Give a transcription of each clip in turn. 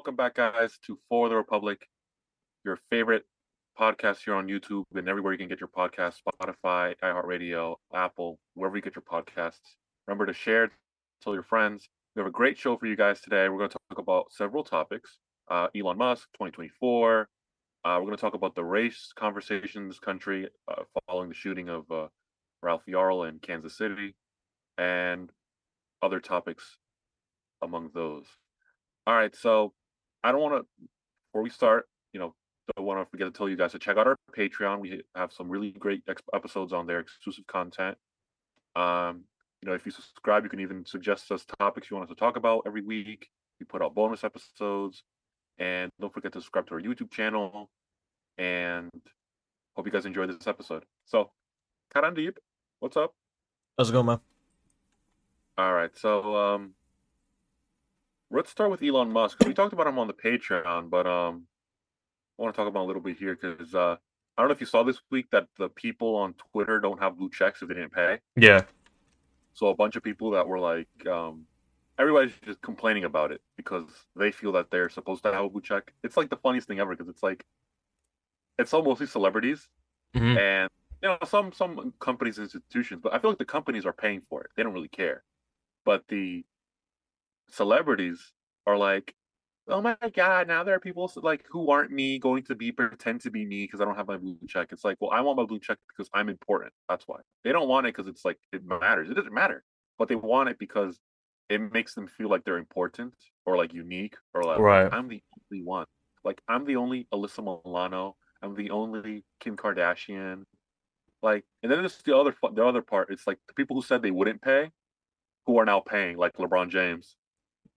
welcome back, guys, to For the Republic, your favorite podcast here on YouTube and everywhere you can get your podcast Spotify, iHeartRadio, Apple, wherever you get your podcasts. Remember to share, tell your friends. We have a great show for you guys today. We're going to talk about several topics uh, Elon Musk, 2024. Uh, we're going to talk about the race conversation in this country uh, following the shooting of uh, Ralph Yarl in Kansas City and other topics among those. All right, so I don't want to, before we start, you know, don't want to forget to tell you guys to check out our Patreon. We have some really great ex- episodes on there, exclusive content. Um, you know, if you subscribe, you can even suggest us topics you want us to talk about every week. We put out bonus episodes, and don't forget to subscribe to our YouTube channel. And hope you guys enjoy this episode. So, Karandeep, what's up? How's it going, man? All right, so um, let's start with Elon Musk. We talked about him on the Patreon, but um, I want to talk about a little bit here because uh, I don't know if you saw this week that the people on Twitter don't have blue checks if they didn't pay. Yeah. So a bunch of people that were like, um, everybody's just complaining about it because they feel that they're supposed to have a blue check. It's like the funniest thing ever because it's like, it's all mostly celebrities Mhm. and you know some some companies institutions, but I feel like the companies are paying for it. They don't really care, but the celebrities are like, oh my god, now there are people like who aren't me going to be pretend to be me because I don't have my blue check. It's like, well, I want my blue check because I'm important. That's why they don't want it because it's like it matters. It doesn't matter, but they want it because it makes them feel like they're important or like unique or like Right. I'm the only one. Like I'm the only Alyssa Milano. I'm the only Kim Kardashian. Like, and then there's the other the other part. It's like the people who said they wouldn't pay, who are now paying, like LeBron James.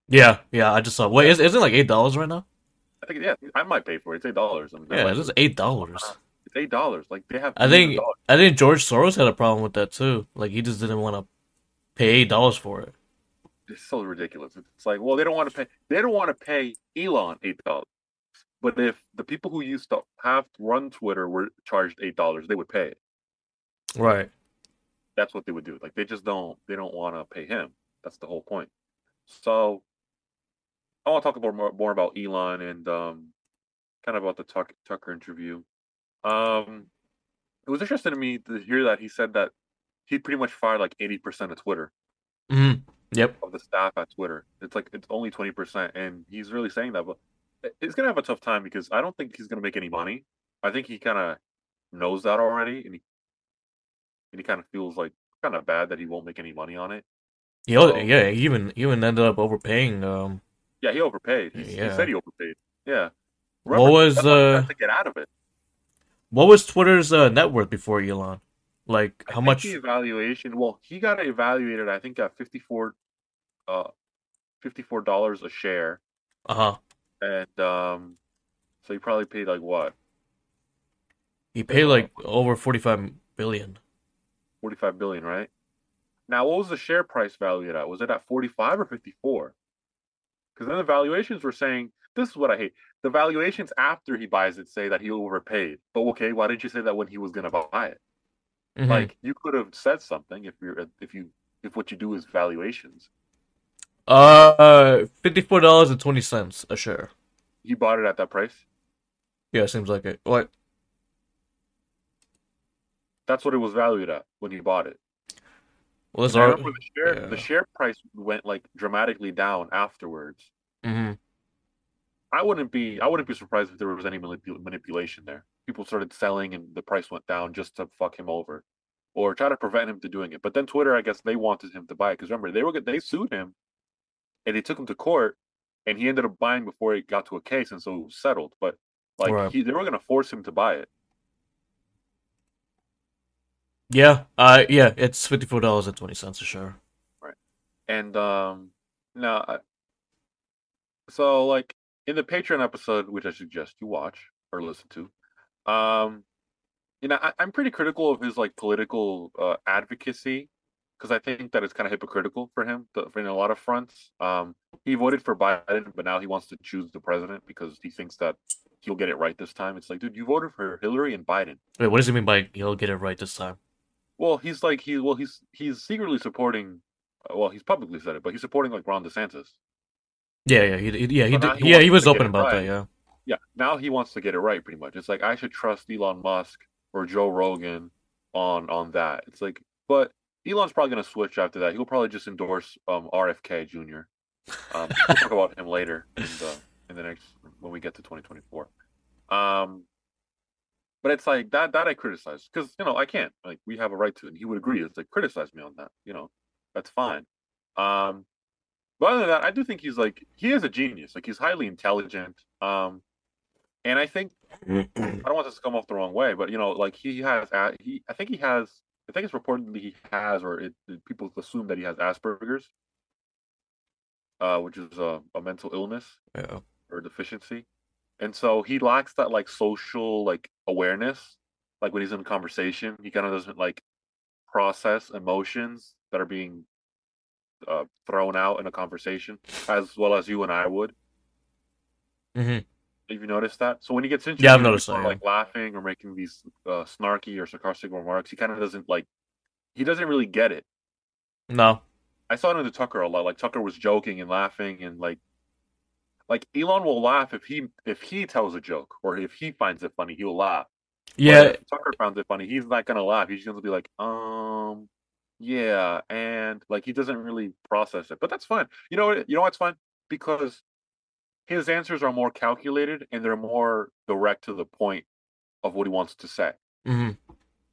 Yeah, yeah. I just saw. Wait, is, isn't it like eight dollars right now? I think yeah, I might pay for it. It's eight dollars. I mean, they're Yeah, like- it's eight dollars. it's eight dollars. Like they have. I think. I think George Soros had a problem with that too. Like he just didn't want to pay eight dollars for it. it's so ridiculous. It's like, well, they don't want to pay. They don't want to pay Elon eight dollars. But if the people who used to have to run Twitter were charged eight dollars, they would pay it. Right. That's what they would do. Like they just don't. They don't want to pay him. That's the whole point. So I want to talk about more, more about Elon and um, kind of about the Tuck, Tucker interview. Um, it was interesting to me to hear that he said that he pretty much fired like eighty percent of Twitter. hmm Yep. of the staff at Twitter. It's like it's only twenty percent, and he's really saying that. But he's gonna have a tough time because I don't think he's gonna make any money. I think he kind of knows that already, and he and he kind of feels like kind of bad that he won't make any money on it. He, al- So- yeah, he even he even ended up overpaying. Um, Yeah, he overpaid. He, he Yeah. said he overpaid. Yeah. What was, that's why he uh, to get out of it? what was Twitter's uh, net worth before Elon? Like how much? the evaluation? Well, he got evaluated. I think at fifty four, uh, fifty four dollars a share. Uh huh. and um, so he probably paid like what He paid like over forty five billion. forty five billion, right? Now, what was the share price valued at? Was it at forty five or fifty four? Because then the valuations were saying this is what I hate. The valuations after he buys it say that he overpaid. But okay, why didn't you say that when he was going to buy it? Mhm. Like you could have said something if you're if you if what you do is valuations. uh, fifty four dollars and twenty cents a share. He bought it at that price. Yeah, seems like it. What? That's what it was valued at when he bought it. Well, this And I remember the share yeah. the share price went like dramatically down afterwards. hmm I wouldn't be I wouldn't be surprised if there was any manipul- manipulation there. People started selling and the price went down just to fuck him over, or try to prevent him to doing it. But then Twitter, I guess they wanted him to buy it because remember they were they sued him, and they took him to court, and he ended up buying before it got to a case, and so it was settled. But like Right. he, they were gonna force him to buy it. Yeah. Uh. Yeah. It's fifty four dollars and twenty cents a share. Right, and um now I- so like in the Patreon episode, which I suggest you watch or listen to, um you know, I, I'm pretty critical of his like political uh, advocacy because I think that it's kind of hypocritical for him to, in a lot of fronts. Um, he voted for Biden, but now he wants to choose the president because he thinks that he'll get it right this time. It's like, dude, you voted for Hillary and Biden. Wait, what does he mean by he'll get it right this time? Well, he's like he well he's he's secretly supporting. uh, Well, he's publicly said it, but he's supporting like Ron DeSantis. Yeah, yeah, he, he- yeah, he, did, he yeah, he was open about right. that. Yeah, Yeah, now he wants to get it right, pretty much. It's like I should trust Elon Musk or Joe Rogan on on that. It's like, but Elon's probably gonna switch after that. He'll probably just endorse um, RFK Jr. Um, we'll talk about him later in the in the next when we get to 2024. Um, but it's like that that I criticize because you know I can't like we have a right to, and he would agree. It's like criticize me on that. You know, that's fine. Um, but other than that, I do think he's like he is a genius. Like he's highly intelligent. Um, and I think I don't want this to come off the wrong way, but you know, like he has he I think he has, I think it's reportedly he has, or it, people assume that he has Asperger's, uh, which is a, a mental illness yeah, or deficiency, and so he lacks that like social like awareness. Like when he's in conversation, he kind of doesn't like process emotions that are being uh, thrown out in a conversation as well as you and I would. mm-hmm. Have you noticed that? So when he gets into Yeah, I've noticed that, yeah. like laughing or making these uh, snarky or sarcastic remarks, he kind of doesn't like. He doesn't really get it. no, I saw it in the Tucker a lot. Like Tucker was joking and laughing and like, like Elon will laugh if he if he tells a joke or if he finds it funny, he'll laugh. Yeah, if Tucker finds it funny, he's not gonna laugh. He's gonna be like, um, yeah, and like he doesn't really process it. But that's fine. You know what? You know what's fun because his answers are more calculated and they're more direct to the point of what he wants to say. Mm-hmm.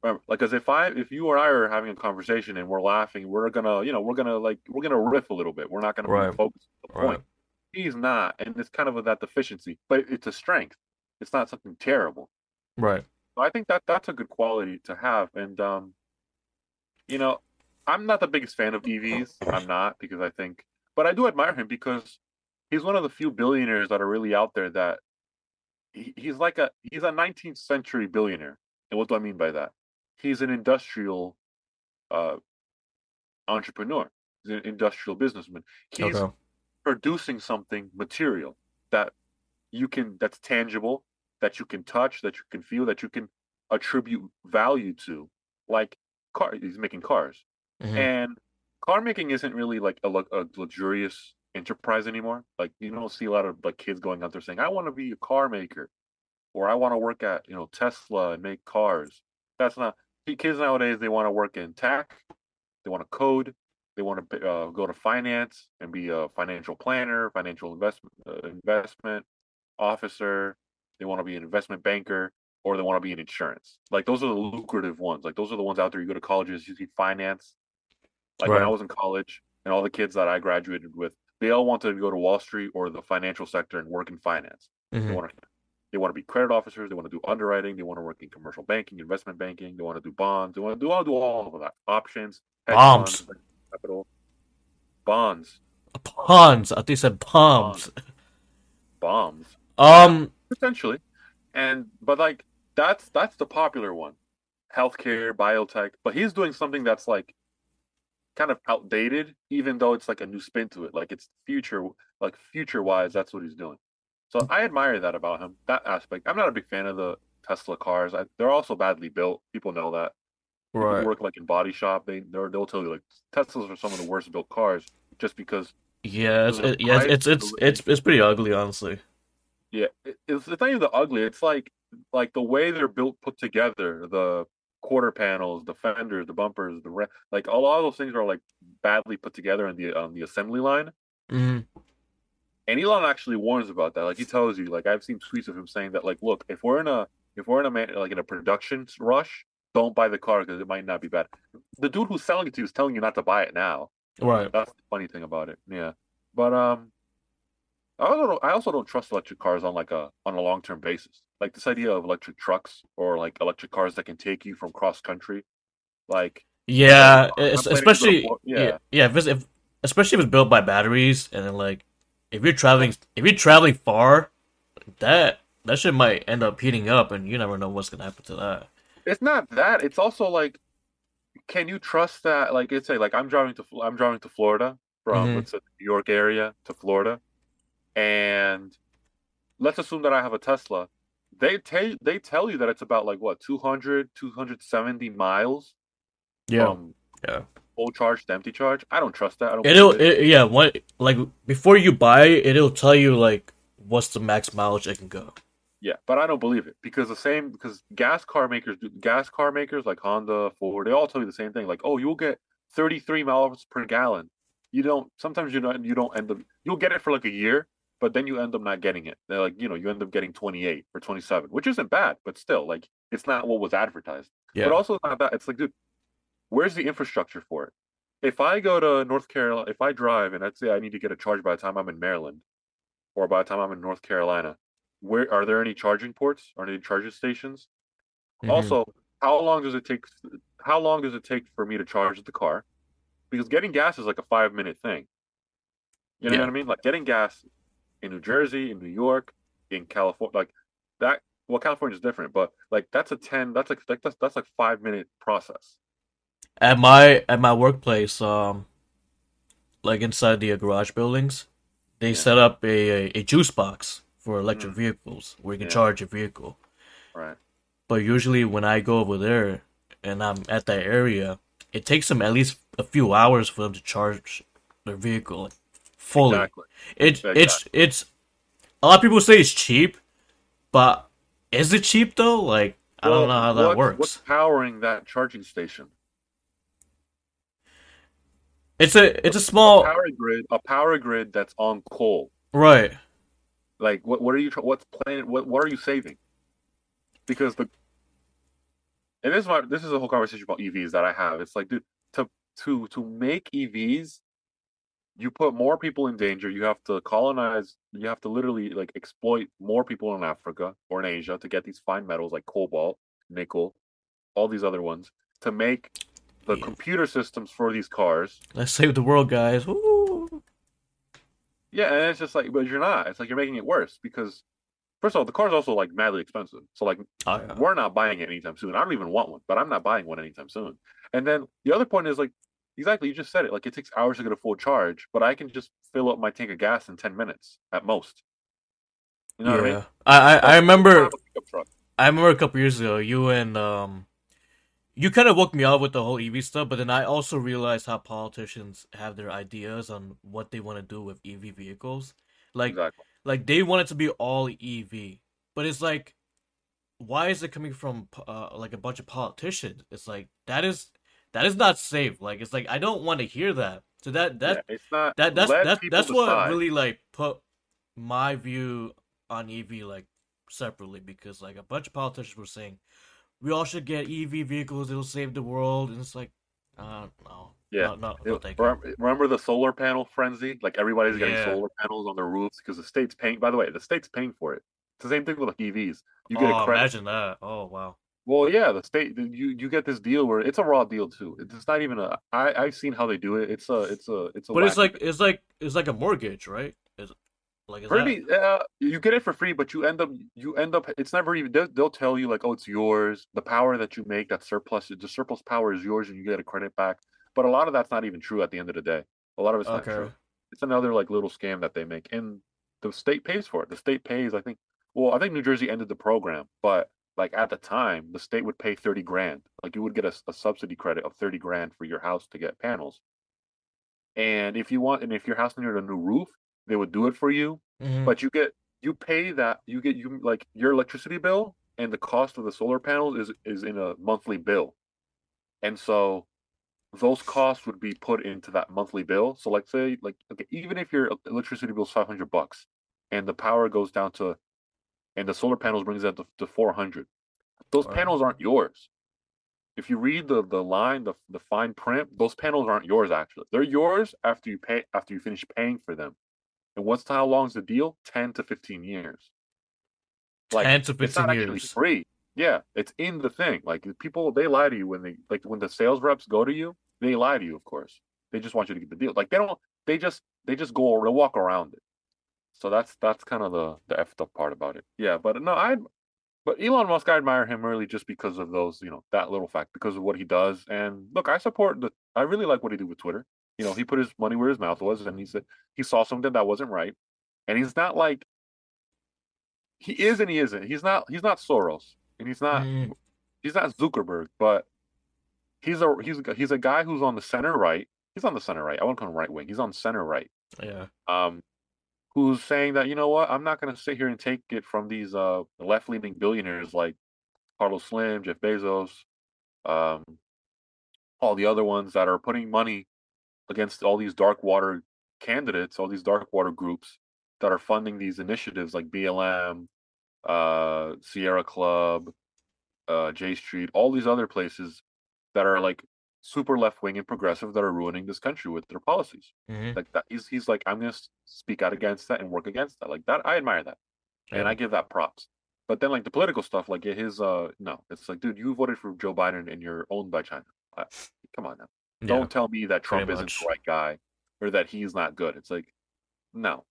Remember, like, as if I, if you or I are having a conversation and we're laughing, we're gonna, you know, we're gonna like, we're gonna riff a little bit. We're not gonna Right. be focused on the right, point. He's not, and it's kind of that deficiency, but it's a strength. It's not something terrible. right. So I think that that's a good quality to have. And um, you know, I'm not the biggest fan of EVs. I'm not because I think, but I do admire him because he's one of the few billionaires that are really out there that he, he's like a he's a 19th century billionaire. And what do I mean by that? He's an industrial uh entrepreneur. He's an industrial businessman. He's Okay. Producing something material that you can that's tangible that you can touch that you can feel that you can attribute value to like car he's making cars. Mhm. and car making isn't really like a, a luxurious enterprise anymore. Like you don't see a lot of like kids going out there saying i want to be a car maker or i want to work at you know tesla and make cars. That's not kids nowadays they want to work in tech they want to code they want to uh, go to finance and be a financial planner financial investment uh, investment officer. They want to be an investment banker or they want to be in insurance. Like those are the lucrative ones. Like those are the ones out there. You go to colleges you see finance. Like when i was in college and all the kids that i graduated with they all wanted to go to wall street or the financial sector and work in finance. They Mhm. want to they want to be credit officers they want to do underwriting they want to work in commercial banking investment banking they want to do bonds they want to do all do all of that options Bombs. funds, capital. Bonds. Pawns. I think you said bombs. bombs. Um. potentially. And but like that's that's the popular one. Healthcare biotech. But he's doing something that's like kind of outdated even though it's like a new spin to it. Like it's future like future wise that's what he's doing. So i admire that about him that aspect. I'm not a big fan of the tesla cars. I, they're also badly built. People know that Right. work like in body shop they they'll tell you like teslas are some of the worst built cars just because Yeah. It's, it, yeah. It's it's it's it's pretty ugly, honestly. Yeah, it- it's, it's not even the ugly. It's like like the way they're built, put together. The quarter panels, the fenders, the bumpers, the re- like a lot of those things are like badly put together on the on the assembly line. hmm And Elon actually warns about that. Like he tells you, like I've seen tweets of him saying that, like, look, if we're in a if we're in a man, like in a production rush, don't buy the car because it might not be bad. The dude who's selling it to you is telling you not to buy it now. Right. That's the funny thing about it. Yeah, but um, I also don't, I also don't trust electric cars on like a on a long term basis. Like this idea of electric trucks or like electric cars that can take you from cross country, like Yeah. I'm es- planning to go to especially. Yeah. yeah. Yeah. If, it's, if especially if it's built by batteries, and then like, if you're traveling, if you're traveling far, that that shit might end up heating up, and you never know what's gonna happen to that. It's not that. It's also like, can you trust that? Like it's say like I'm driving to I'm driving to Florida from Mhm. let's say New York area to Florida, and let's assume that I have a Tesla. They tell they tell you that it's about like what 200 270 miles Yeah. from Yeah. full charge to empty charge. I don't trust that. I don't. It'll it. it, yeah. What like before you buy it, it'll tell you like what's the max mileage it can go. Yeah, but I don't believe it because the same because gas car makers, do gas car makers like Honda, Ford, they all tell you the same thing. Like, oh, you'll get 33 miles per gallon. You don't. Sometimes you don't. You don't end up. You'll get it for like a year, but then you end up not getting it. They're like, you know, you end up getting 28 or 27, which isn't bad, but still, like, it's not what was advertised. Yeah. But also not that. It's like, dude, where's the infrastructure for it? If I go to North Carolina, if I drive and I'd say I need to get a charge by the time I'm in Maryland, or by the time I'm in North Carolina, where are there any charging ports? Are there any charging stations? Mhm. Also, how long does it take? How long does it take for me to charge the car? Because getting gas is like a five minute thing. You know Yeah. what I mean? Like getting gas in New Jersey, in New York, in California, like that. Well, California is different, but like that's a ten. That's like like that's that's like five minute process. at my at my workplace, um, like inside the garage buildings, they Yeah. set up a, a, a juice box for electric Mm. vehicles where you can Yeah. charge your vehicle. Right. But usually when I go over there and I'm at that area, it takes them at least a few hours for them to charge their vehicle like, fully. Exactly. It it's it's a lot of people say it's cheap, but is it cheap though? Like I don't know how that what- works. What's powering that charging station? It's a it's a small Power grid. A power grid that's on coal. right. Like what? What are you? What's playing? What? What are you saving? Because the and this is my this is a whole conversation about EVs that I have. It's like, dude, to to to make EVs, you put more people in danger. You have to colonize. You have to literally like exploit more people in Africa or in Asia to get these fine metals like cobalt, nickel, all these other ones to make the Yeah. computer systems for these cars. Let's save the world, guys. Woo. Yeah, and it's just like, but you're not. It's like you're making it worse because, first of all, the car's also like madly expensive. So like, Oh, yeah. we're not buying it anytime soon. I don't even want one, but I'm not buying one anytime soon. And then the other point is like, exactly, you just said it. Like it takes hours to get a full charge, but I can just fill up my tank of gas in ten minutes at most. You know what I mean? Yeah. I, I, I remember a. I remember a couple years ago you and um you kind of woke me up with the whole EV stuff, but then I also realized how politicians have their ideas on what they want to do with EV vehicles. Like Exactly. like they want it to be all EV, but it's like why is it coming from uh, like a bunch of politicians? It's like that is that is not safe. Like it's like I don't want to hear that. So that that yeah, not that that's that's that's what decide. really like put my view on EV like separately because like a bunch of politicians were saying we all should get EV vehicles. It'll save the world, and it's like, uh, no, Yeah. no, no, It- remember, remember the solar panel frenzy? Like everybody's getting Yeah. solar panels on their roofs because the state's paying. By the way, the state's paying for it. It's the same thing with like EVs. You get oh, a credit. imagine that. Oh wow. Well, yeah, the state you you get this deal where it's a raw deal too. It's not even a. I I've seen how they do it. It's a it's a it's a. But it's like thing. it's like it's like a mortgage, right? Is like pretty. Uh, you get it for free, but you end up you end up. It's never even. They'll, they'll tell you like, oh, it's yours. The power that you make, that surplus, the surplus power is yours, and you get a credit back. But a lot of that's not even true at the end of the day. A lot of it's that not true. It's another like little scam that they make, and the state pays for it. The state pays. I think. Well, I think New Jersey ended the program, but like at the time, the state would pay thirty grand. Like you would get a, a subsidy credit of thirty grand for your house to get panels. And if you want, and if your house needed a new roof, they would do it for you. Mhm. But you get you pay that you get you like your electricity bill and the cost of the solar panels is is in a monthly bill, and so those costs would be put into that monthly bill. So like say like okay, even if your electricity bill is five hundred bucks, and the power goes down to, and the solar panels brings that to, to four hundred, those Right. panels aren't yours. If you read the the line, the the fine print, those panels aren't yours actually. They're yours after you pay after you finish paying for them. And what's how long's the deal? Ten to fifteen years. Like Ten to fifteen it's not fifteen actually years. free. Yeah, it's in the thing. Like people, they lie to you when they like when the sales reps go to you. They lie to you, of course. They just want you to get the deal. Like they don't. They just they just go they walk around it. So that's that's kind of the the effed up part about it. Yeah, but no, I. But Elon Musk, I admire him really just because of those, you know, that little fact, because of what he does. And look, I support the. I really like what he did with Twitter. You know, he put his money where his mouth was, and he said he saw something that wasn't right, and he's not like. He is and he isn't. He's not. He's not Soros, and he's not Mm, he's not Zuckerberg, but he's a he's a, he's a guy who's on the center right. He's on the center right. I won't call him right wing. He's on center right. Yeah. Um, who's saying that you know what? I'm not going to sit here and take it from these uh left leaning billionaires like Carlos Slim, Jeff Bezos, um, all the other ones that are putting money against all these dark water candidates, all these dark water groups that are funding these initiatives like BLM, uh, Sierra Club, uh, J Street, all these other places that are like super left wing and progressive that are ruining this country with their policies. hmm Like that, he's he's like, I'm gonna speak out against that and work against that. Like that, I admire that, and I give that props. But then like the political stuff, like his uh no, it's like, dude, you voted for Joe Biden and you're owned by China. I, come on now, Yeah. don't tell me that Trump pretty isn't much. the right guy or that he's not good. It's like, no,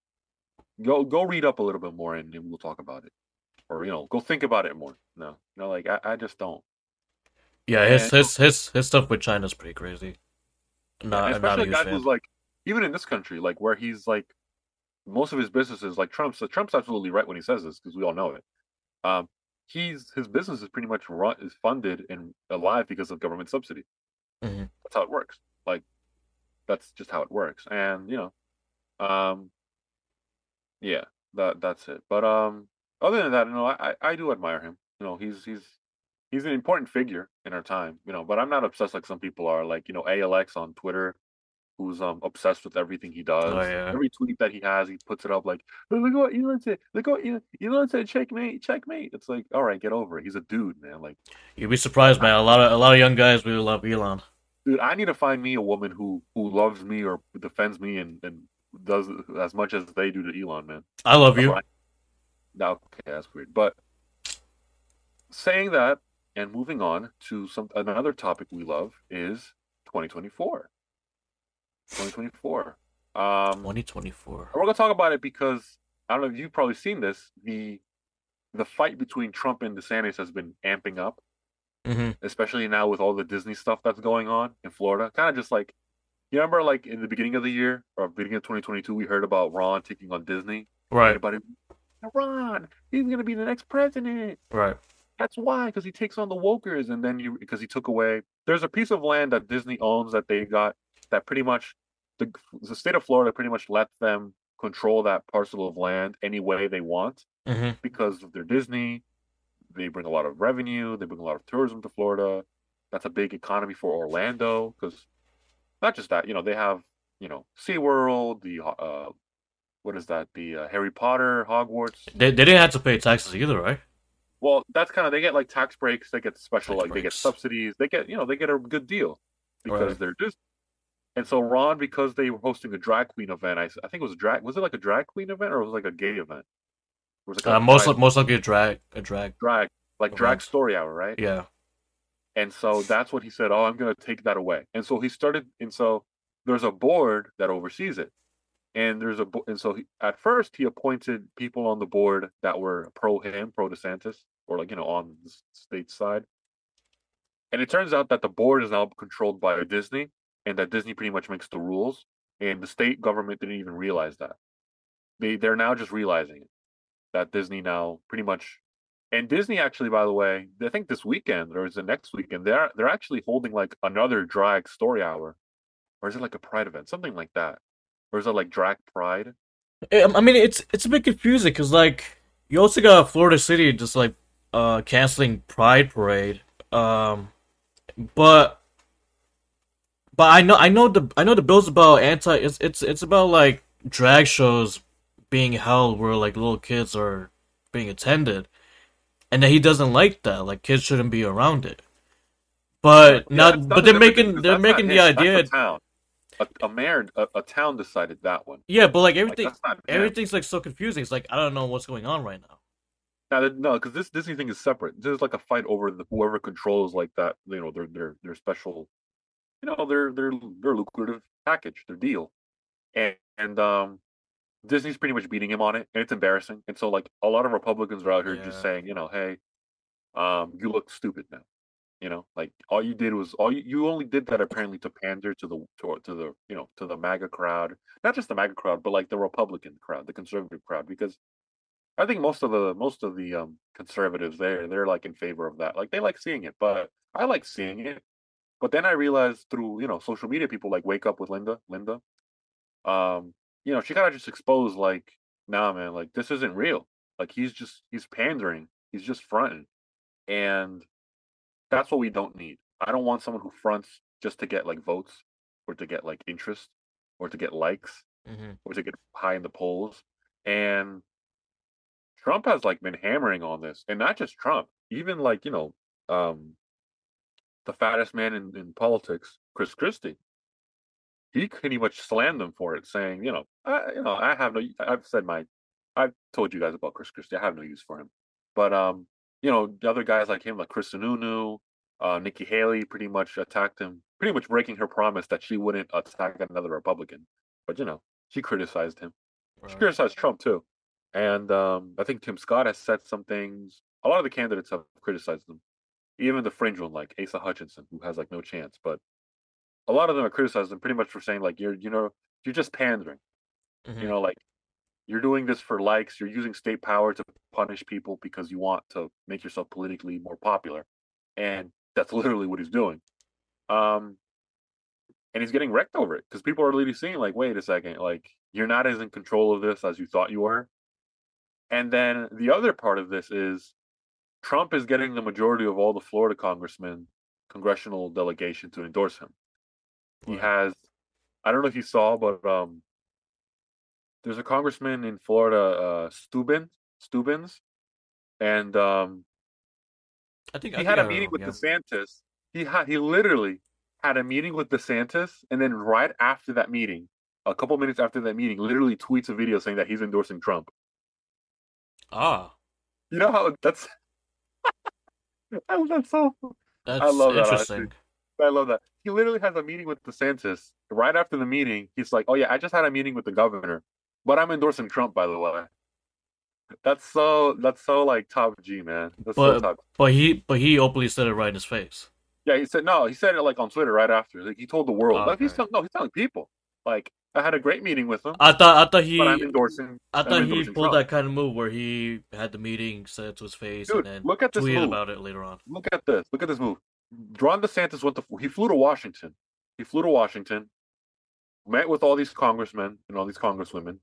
go go read up a little bit more and, we'll talk about it, or you know, go think about it more. No, no, like I, I just don't. Yeah, his And- his his his stuff with China's pretty crazy. Not, I'm not a especially a guy who's like, even in this country, like where he's like, most of his businesses, like Trump's. So Trump's absolutely right when he says this because we all know it. Um, he's his business is pretty much run is funded and alive because of government subsidy. Mhm. That's how it works. Like, that's just how it works. And you know, um, yeah, that that's it. But um, other than that, you know, I I, I do admire him. You know, he's he's he's an important figure in our time. You know, but I'm not obsessed like some people are. Like you know, ALX on Twitter, who's um obsessed with everything he does. Oh, yeah. Every tweet that he has, he puts it up like, "Oh, look at what Elon said. Look what Elon, Elon said. Checkmate, checkmate. It's like, all right, get over it. He's a dude, man. Like, You'd be surprised, man. A lot of a lot of young guys really love Elon. dude, I need to find me a woman who who loves me or defends me and and does as much as they do to Elon, man. I love you. Now, okay, that's weird. But saying that and moving on to some another topic we love is 2024. 2024. Um, 2024. and we're gonna talk about it because I don't know if you've probably seen this. The the fight between Trump and DeSantis has been amping up, hmm especially now with all the Disney stuff that's going on in Florida. Kind of just like you remember, like in the beginning of the year or beginning of 2022, we heard about Ron taking on Disney. Right, Everybody, Ron, he's gonna be the next president. right. That's why, because he takes on the wokers, and then you because he took away. There's a piece of land that Disney owns that they got that pretty much the the state of Florida pretty much let them control that parcel of land any way they want hmm because of their Disney. They bring a lot of revenue. They bring a lot of tourism to Florida. That's a big economy for Orlando because not just that, you know, they have you know SeaWorld, the uh, what is that? The uh, Harry Potter, Hogwarts. They they didn't have to pay taxes either, right? Well, that's kind of they get like tax breaks, they get special Tax like they get subsidies, they get you know they get a good deal because Right. they're just. And so Ron, because they were hosting a drag queen event, I think it was drag. Was it like a drag queen event or was it like a gay event? Or was it Uh, most drag, most likely a drag a drag. drag like drag story hour, right? Yeah. And so that's what he said. Oh, I'm going to take that away. And so he started. And so there's a board that oversees it. And there's a bo- and so he, at first he appointed people on the board that were pro him, pro DeSantis, or like you know on the state side. And it turns out that the board is now controlled by Disney, and that Disney pretty much makes the rules. And the state government didn't even realize that. They they're now just realizing it that Disney now pretty much and Disney actually, by the way, I think this weekend or is it next weekend, they're they're actually holding like another drag story hour. Or is it like a pride event? Something like that. Or is it like drag pride? I I mean, it's it's a bit confusing because like you also got Florida City just like uh canceling Pride Parade, um, but but I know I know the I know the bill's about anti. It's it's it's about like drag shows being held where like little kids are being attended, and that he doesn't like that. Like kids shouldn't be around it. But Yeah, not but they're making they're making the idea. a town. A, mayor, a, a town decided that one. Yeah, but like Like, everything him. everything's like so confusing. It's like I don't know what's going on right now. Now, no, because this Disney thing is separate. There's like a fight over the, whoever controls like that. You know, their their their special, you know, their their their lucrative package, their deal, and and um, Disney's pretty much beating him on it, and it's embarrassing. And so like a lot of Republicans are out here just saying, you know, hey, um, you look stupid now. You know, like all you did was all you, you only did that apparently to pander to the to, to the you know to the MAGA crowd, not just the MAGA crowd, but like the Republican crowd, the conservative crowd, because I think most of the most of the um conservatives there they're like in favor of that. Like they like seeing it, but I like seeing it. But then I realized through you know social media, people like wake up with Linda, Linda. Um, you know, she kind of just exposed like, nah, man, like this isn't real. Like he's just he's pandering. He's just fronting, and that's what we don't need. I don't want someone who fronts just to get like votes or to get like interest or to get likes mm-hmm. or to get high in the polls. And Trump has like been hammering on this, and not just Trump, even like you know, um, the fattest man in, in politics, Chris Christie. He pretty much slammed them for it, saying, you know, I, you know, I have no. I've said my, I've told you guys about Chris Christie. I have no use for him, but um, you know, the other guys like him, like Chris Sununu, uh, Nikki Haley, pretty much attacked him, pretty much breaking her promise that she wouldn't attack another Republican. But you know, she criticized him. She criticized Trump too, and um, I think Tim Scott has said some things. A lot of the candidates have criticized them, even the fringe one like Asa Hutchinson, who has like no chance. But a lot of them have criticized them pretty much for saying like you're you know you're just pandering. Mhm. You know, like you're doing this for likes. You're using state power to punish people because you want to make yourself politically more popular, and that's literally what he's doing. Um, and he's getting wrecked over it because people are really seeing like, wait a second, like you're not as in control of this as you thought you were. And then the other part of this is Trump is getting the majority of all the Florida congressmen, congressional delegation to endorse him. He has, I don't know if you saw, but um, there's a congressman in Florida, uh, Stubin, Stubbins, and um, I think I he think had I a meeting with remember, DeSantis. He had he literally had a meeting with DeSantis, and then right after that meeting, a couple minutes after that meeting, literally tweets a video saying that he's endorsing Trump. Ah, You know how that's I, that's so that's love that, interesting. I love that. He literally has a meeting with DeSantis. Right after the meeting, he's like, "Oh yeah, I just had a meeting with the governor, but I'm endorsing Trump, by the way." That's so that's so like top G, man. That's so But- top. But he but he openly said it right in his face. Yeah, he said no. He said it like on Twitter right after. Like he told the world. Oh, Like he's telling no, he's telling people. Like I had a great meeting with him, I thought I thought he I'm endorsing. I thought he pulled Trump. that kind of move where he had the meeting, said it to his face, Dude, and then look at this tweeted move. about it later on. Look at this. Look at this move. Ron DeSantis went to. He flew to Washington. He flew to Washington, met with all these congressmen and all these congresswomen,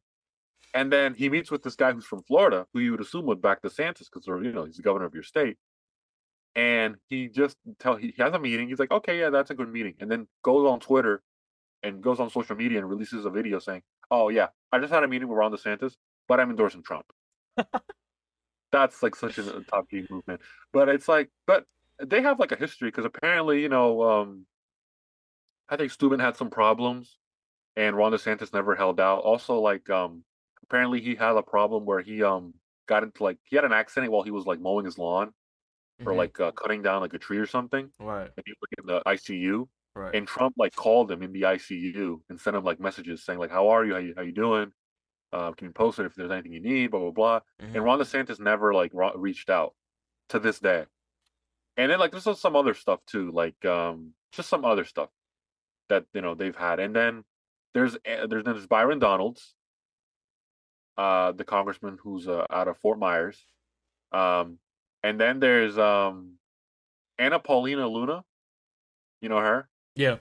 and then he meets with this guy who's from Florida, who you would assume would back DeSantis because you know he's the governor of your state. And he just tell he, he has a meeting. He's like, okay, yeah, that's a good meeting, and then goes on Twitter and goes on social media and releases a video saying, "Oh yeah, I just had a meeting with Ron DeSantis, but I'm endorsing Trump." That's like such a top G movement, but it's like, but they have like a history because apparently, you know, um, I think Steuben had some problems, and Ron DeSantis never held out. Also, like, um, apparently he had a problem where he um got into like he had an accident while he was like mowing his lawn or Mhm. like uh, cutting down like a tree or something, right, and he was in the ICU. Right. And Trump like called him in the ICU and sent him like messages saying like, "How are you? How you, how you doing? Uh, can you post it if there's anything you need?" Blah blah blah. Mhm. And Ron DeSantis never like ro- reached out to this day. And then like there's some other stuff too, like um just some other stuff that you know they've had. And then there's uh, there's there's Byron Donalds, uh, the congressman who's uh, out of Fort Myers. Um, and then there's um Anna Paulina Luna. You know her? Yeah,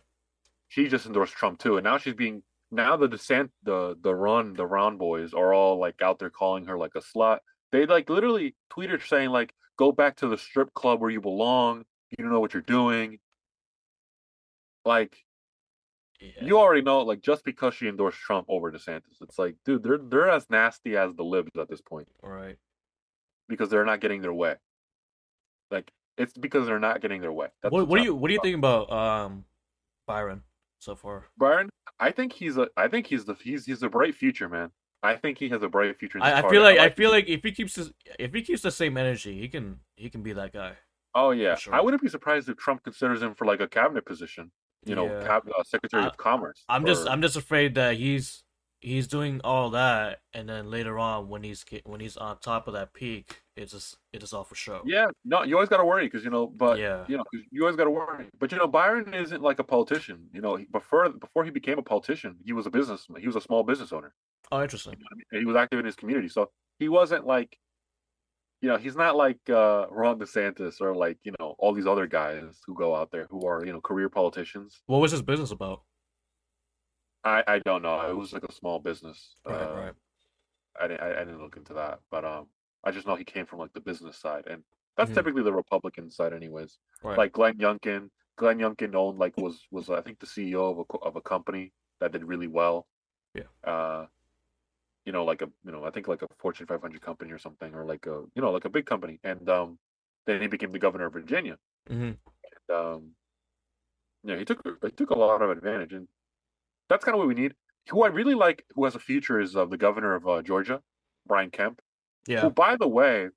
she just endorsed Trump too, and now she's being now the descent the the run the round boys are all like out there calling her like a slut. They like literally tweeted saying like go back to the strip club where you belong. You don't know what you're doing. Like yeah. you already know, like just because she endorsed Trump over DeSantis, it's like, dude, they're they're as nasty as the libs at this point right. because they're not getting their way. Like it's because they're not getting their way. That's What what do you what do you think about um Byron so far? Byron, I think he's a. I think he's the. He's he's a bright future, man. I think he has a bright future. In this I, I feel like I like feel like if he keeps his if he keeps the same energy, he can he can be that guy. Oh yeah, sure. I wouldn't be surprised if Trump considers him for like a cabinet position. You know, Yeah. cab, uh, Secretary I- of Commerce. I'm just I'm just afraid that he's he's doing all that, and then later on when he's when he's on top of that peak, it's just it is all for show. Yeah, no, you always got to worry because you know, but yeah, you know, 'cause you always got to worry. But you know, Byron isn't like a politician. You know, before before he became a politician, he was a businessman. He was a small business owner. Oh, interesting. You know I mean? He was active in his community, so he wasn't like, you know, he's not like uh, Ron DeSantis or like you know all these other guys who go out there who are you know career politicians. What was his business about? I I don't know. It was like a small business. Right, Uh, right. I didn't I, I didn't look into that, but um, I just know he came from like the business side, and that's Mhm. typically the Republican side, anyways. Right. Like Glenn Youngkin. Glenn Youngkin owned like was was I think the CEO of a of a company that did really well. Yeah. Uh, you know, like a you know I think like a Fortune 500 company or something, or like a you know like a big company, and um, then he became the governor of Virginia. hmm And, um, yeah, he took he took a lot of advantage, and that's kind of what we need. Who I really like, who has a future, is uh, the governor of uh, Georgia, Brian Kemp Yeah. who, by the way,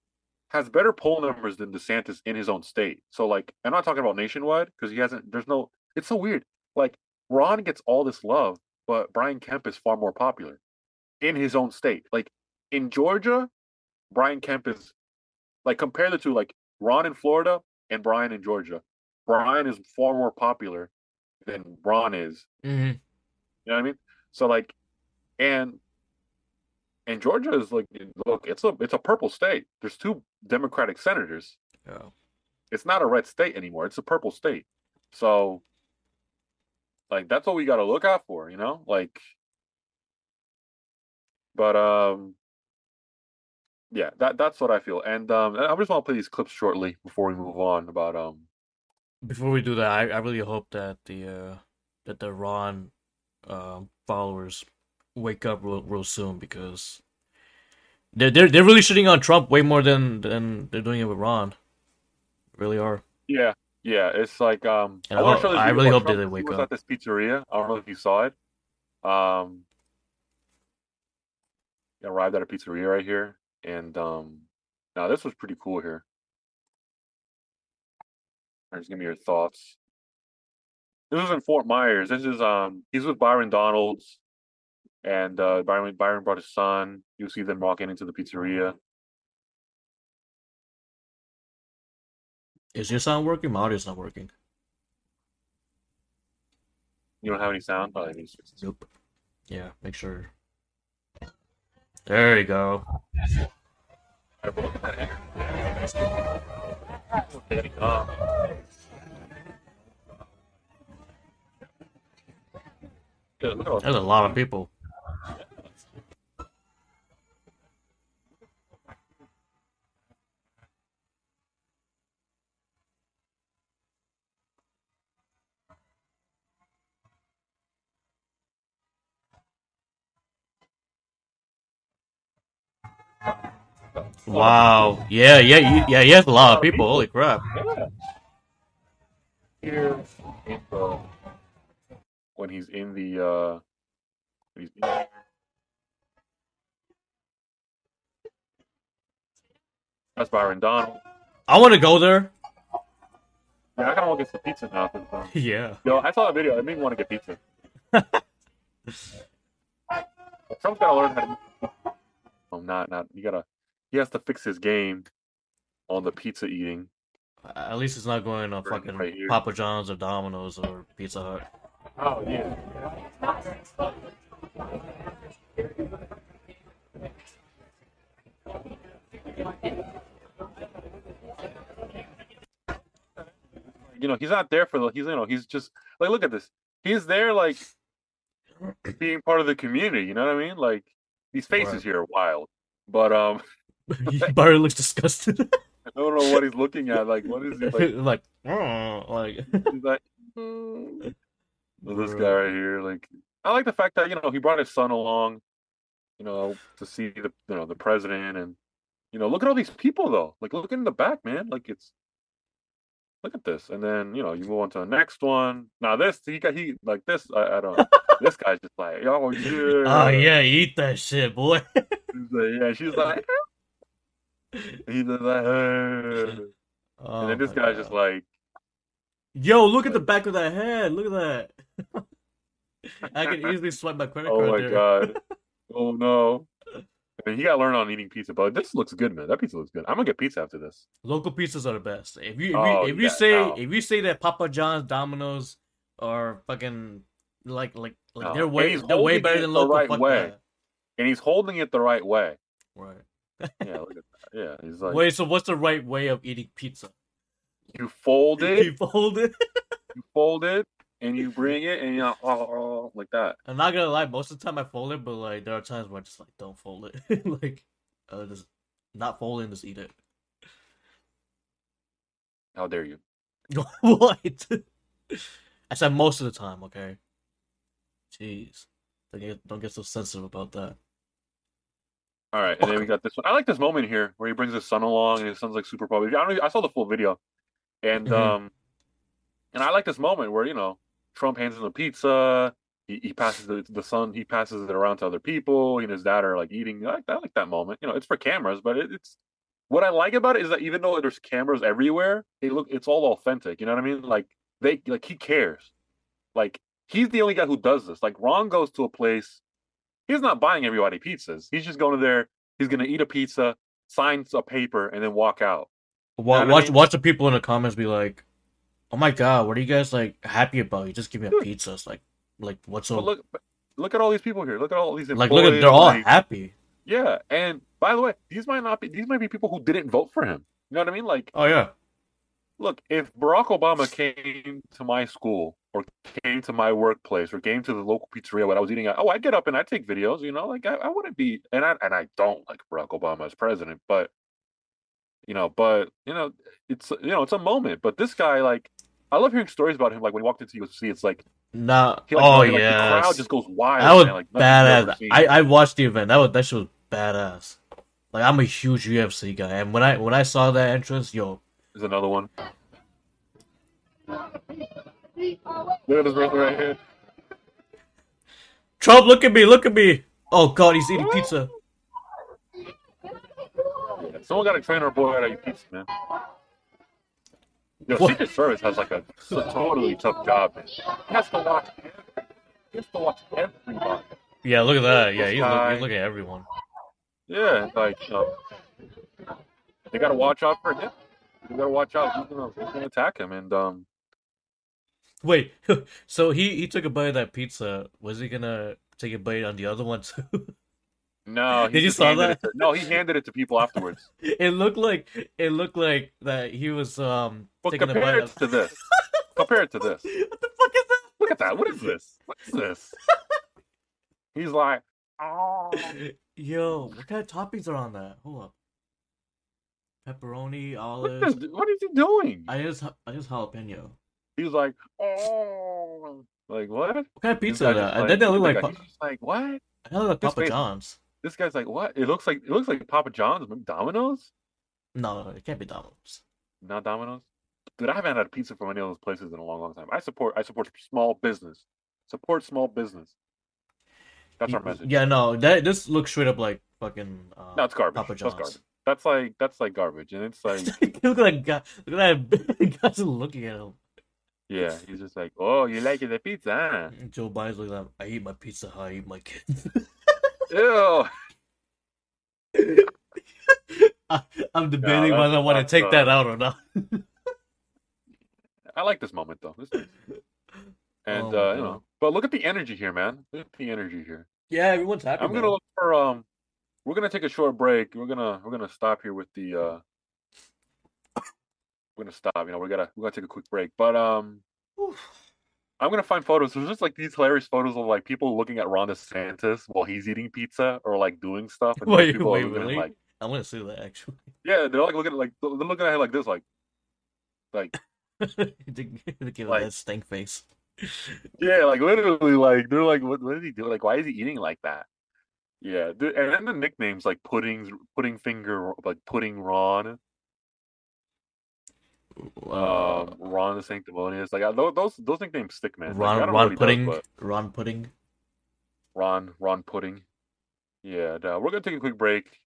has better poll numbers than DeSantis in his own state. So, like, I'm not talking about nationwide because he hasn't. There's no. It's so weird. Like, Ron gets all this love, but Brian Kemp is far more popular in his own state. Like in Georgia, Brian Kemp is like compare the two. Like Ron in Florida and Brian in Georgia. Brian is far more popular than Ron is hmm you know what I mean? So like, and and Georgia is like, look, it's a it's a purple state. There's two Democratic senators. Yeah. It's not a red state anymore. It's a purple state. So, like, that's what we got to look out for, you know? Like, but um, yeah, that that's what I feel. And um, I just want to play these clips shortly before we move on about um. Before we do that, I, I really hope that the uh that the Ron um followers wake up real, real soon because they're they're they're really shitting on Trump way more than than they're doing it with Ron. Really are. Yeah, yeah. It's like um. And I, I- this I really hope Trump. they He wake was up. at this pizzeria. I don't know if you saw it. Um, arrived at a pizzeria right here, and um, now this was pretty cool here. Just give me your thoughts. This is in Fort Myers. This is um, he's with Byron Donalds, and uh, Byron Byron brought his son. You see them walking into the pizzeria. Is your sound working? My audio's not working. You don't have any sound. Oh, me. Nope. Yeah, make sure. There you go. There's a lot of people. Wow. Yeah, yeah, you, yeah, he has a lot of people. Holy crap. Yeah. The when he's in the uh when he's in That's Byron Donald. I want to go there. Yeah, I kinda want to get some pizza now. um, Yeah. Yo, I saw that video. It made me want to get pizza. Trump's gotta learn how to. I'm not not. You gotta. He has to fix his game on the pizza eating. At least it's not going on fucking right. Papa John's or Domino's or Pizza Hut. Oh yeah. You know, he's not there for the. He's you know, he's just like look at this. He's there like being part of the community. You know what I mean? Like these faces Right. here are wild, but um, Barry looks disgusted. I don't know what he's looking at. Like, what is he like? like, "Oh," like, He's like, "Mm." This guy right here, like, I like the fact that you know he brought his son along, you know, to see the you know the president, and you know, look at all these people though. Like, look in the back, man. Like, it's look at this, and then you know you move on to the next one. Now this he got he like this. I, I don't. this guy's just like, oh yeah, oh yeah, eat that shit, boy. Like, yeah. She's like, he's like, "Eh." Oh, and then this guy's just like, yo, look at the back of that head. Look at that. I can easily swipe my credit oh card. There. Oh my there. god, oh no. I mean, he got to learn on eating pizza, but this looks good, man. That pizza looks good. I'm gonna get pizza after this. Local pizzas are the best. If you if Oh, you, if you say no. if you say that Papa John's, Domino's, or fucking like like like No. they're way they're way better than local. right way. that. And he's holding it the right way. Right. Yeah, look at that. Yeah, he's like, Wait, so what's the right way of eating pizza? You fold it. You fold it. you fold it, and you bring it, and you know, oh, oh, like that. I'm not gonna lie. Most of the time I fold it, but like there are times where I just like don't fold it. like, uh, just not fold it, just eat it. How dare you? what? I said most of the time. Okay. Jeez, don't get don't get so sensitive about that. All right, and then we got this one. I like this moment here where he brings his son along, and his son's like super popular. I don't. Know, I saw the full video, and Mhm. um, and I like this moment where you know Trump hands him the pizza. He, he passes the, the son. He passes it around to other people. He and his dad are like eating. I like, I like that moment. You know, it's for cameras, but it, it's what I like about it is that even though there's cameras everywhere, they look. It's all authentic. You know what I mean? Like they like he cares. Like he's the only guy who does this. Like Ron goes to a place. He's not buying everybody pizzas. He's just going to there. He's gonna eat a pizza, signs a paper, and then walk out. Wa- know I watch mean? watch the people in the comments be like, "Oh my god, what are you guys like happy about? You just give me a pizza." It's like, like what's so But look, look at all these people here. Look at all these like? employees. Look at they're all like- happy. yeah. And by the way, these might not be. These might be people who didn't vote for him. You know what I mean? Like, Oh yeah, look, if Barack Obama came to my school or came to my workplace or came to the local pizzeria when I was eating at, oh, I'd get up and I'd take videos, you know, like I, I wouldn't be, and I, and I don't like Barack Obama as president, but, you know, but, you know, it's, you know, it's a moment, but this guy, like, I love hearing stories about him. Like when he walked into UFC, it's like, nah. he, like, oh like, yeah, the crowd just goes wild. that was man, like, badass. I I watched the event. That was that shit was badass. Like I'm a huge UFC guy, and when I when I saw that entrance, yo, There's another one. Look at this brother right here. Trump, look at me, look at me. Oh god, he's eating pizza. Someone got to train our boy eat pizza, man. Yo, What? Secret Service has like a totally tough job, man. He has to watch. He has to watch everybody. Yeah, look at that. Yeah, he's, look, he's looking at everyone. Yeah, like know, they got to watch out for him. They got to watch out. Who's gonna, who's gonna attack him? And um, Wait, so he he took a bite of that pizza. Was he gonna take a bite on the other one too? no, he Did you just saw that? to- no, he handed it to people afterwards. it looked like it looked like that he was um But taking a compare bite it of. to this. Compare it to this. what the fuck is that? Look at that. What is this? What is this? He's like, oh. Yo, what kind of toppings are on that? Hold up. Pepperoni, What olives. is, what is he doing? I just I just jalapeno. He's like, oh, like what? What kind of pizza that? just And then they look look like pa- that guy, he's just like what? they look like Papa John's. This guy's like what? It looks like it looks like Papa John's, Domino's. No, it can't be Domino's. Not Domino's. Dude, I haven't had a pizza from any of those places in a long, long time. I support I support small business. Support small business. That's our message. Yeah, no, that this looks straight up like fucking. Uh, No, it's garbage. Papa That's garbage. That's like that's like garbage, and it's like look at that guy. Look at that guy just looking at him. yeah, he's just like, oh, you like the pizza? Huh? Joe Biden's like. I eat my pizza how I eat my kids. Ew. I, I'm debating that's- whether I want to take that out or not. I like this moment though. This. And Oh uh, you know, but look at the energy here, man. Look at the energy here. yeah, everyone's happy. I'm gonna look for um. We're gonna take a short break. We're gonna we're gonna stop here with the uh. We're gonna stop. You know, we gotta we gotta take a quick break. But um, I'm gonna find photos. There's just like these hilarious photos of like people looking at Ron DeSantis while he's eating pizza or like doing stuff. And Wait, people wait, really? Like, I'm gonna see that actually. yeah, they're like looking at like they're looking at him like this, like, like to, to give Like- that stink face. yeah, like literally, like they're like, what, what is he doing? Like, why is he eating like that? Yeah, and then the nicknames like puddings, pudding finger, like pudding Ron. Uh, um, Ron DeSanctimonious. Like I- those those nicknames stick, man. Ron don't Ron does, pudding. but Ron pudding. Ron Ron Pudding. Yeah, uh, we're gonna take a quick break,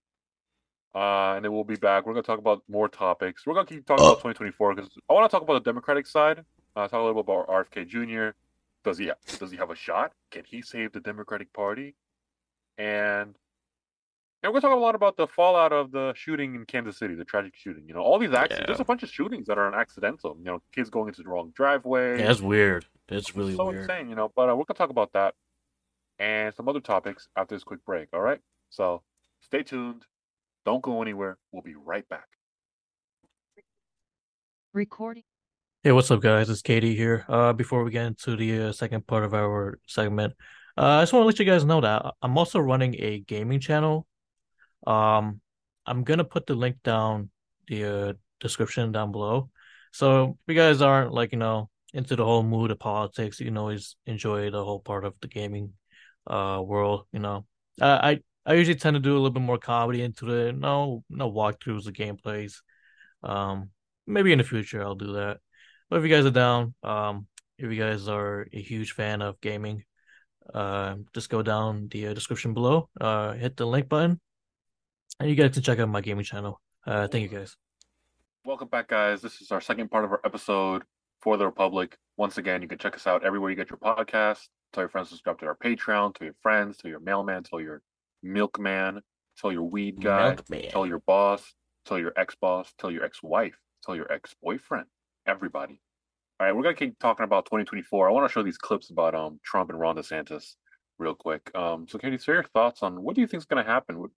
uh, and then we'll be back. We're gonna talk about more topics. We're gonna keep talking about 2024 because I want to talk about the Democratic side. Uh, talk a little bit about RFK Jr. Does he does he have a shot? Can he save the Democratic Party? And and we're gonna talk a lot about the fallout of the shooting in Kansas City, the tragic shooting. You know, all these accidents. Yeah. There's a bunch of shootings that are accidental. You know, kids going into the wrong driveway. Yeah, that's weird. It's really so weird. insane, you know. But uh, we're gonna talk about that and some other topics after this quick break. All right. So stay tuned. Don't go anywhere. We'll be right back. Recording. Hey, what's up, guys? It's Katie here. Uh, before we get into the uh, second part of our segment, uh, I just want to let you guys know that I'm also running a gaming channel. Um, I'm gonna put the link down the uh, description down below. So if you guys aren't like you know into the whole mood of politics, you can always enjoy the whole part of the gaming uh world. You know, I I usually tend to do a little bit more comedy into the no no walkthroughs of gameplays. Um, maybe in the future I'll do that. But if you guys are down, um, if you guys are a huge fan of gaming, uh, just go down the uh, description below, uh, hit the link button, and you guys can check out my gaming channel. Uh, thank you guys. Welcome back, guys. This is our second part of our episode for the Republic. Once again, you can check us out everywhere you get your podcast. Tell your friends to subscribe to our Patreon. Tell your friends. Tell your mailman. Tell your milkman. Tell your weed guy. Milkman. Tell your boss. Tell your ex boss. Tell your ex wife. Tell your ex boyfriend. Everybody. All right, we're gonna keep talking about 2024. I want to show these clips about um Trump and Ron DeSantis real quick. Um, so Katie, share your thoughts on what do you think is gonna happen? What,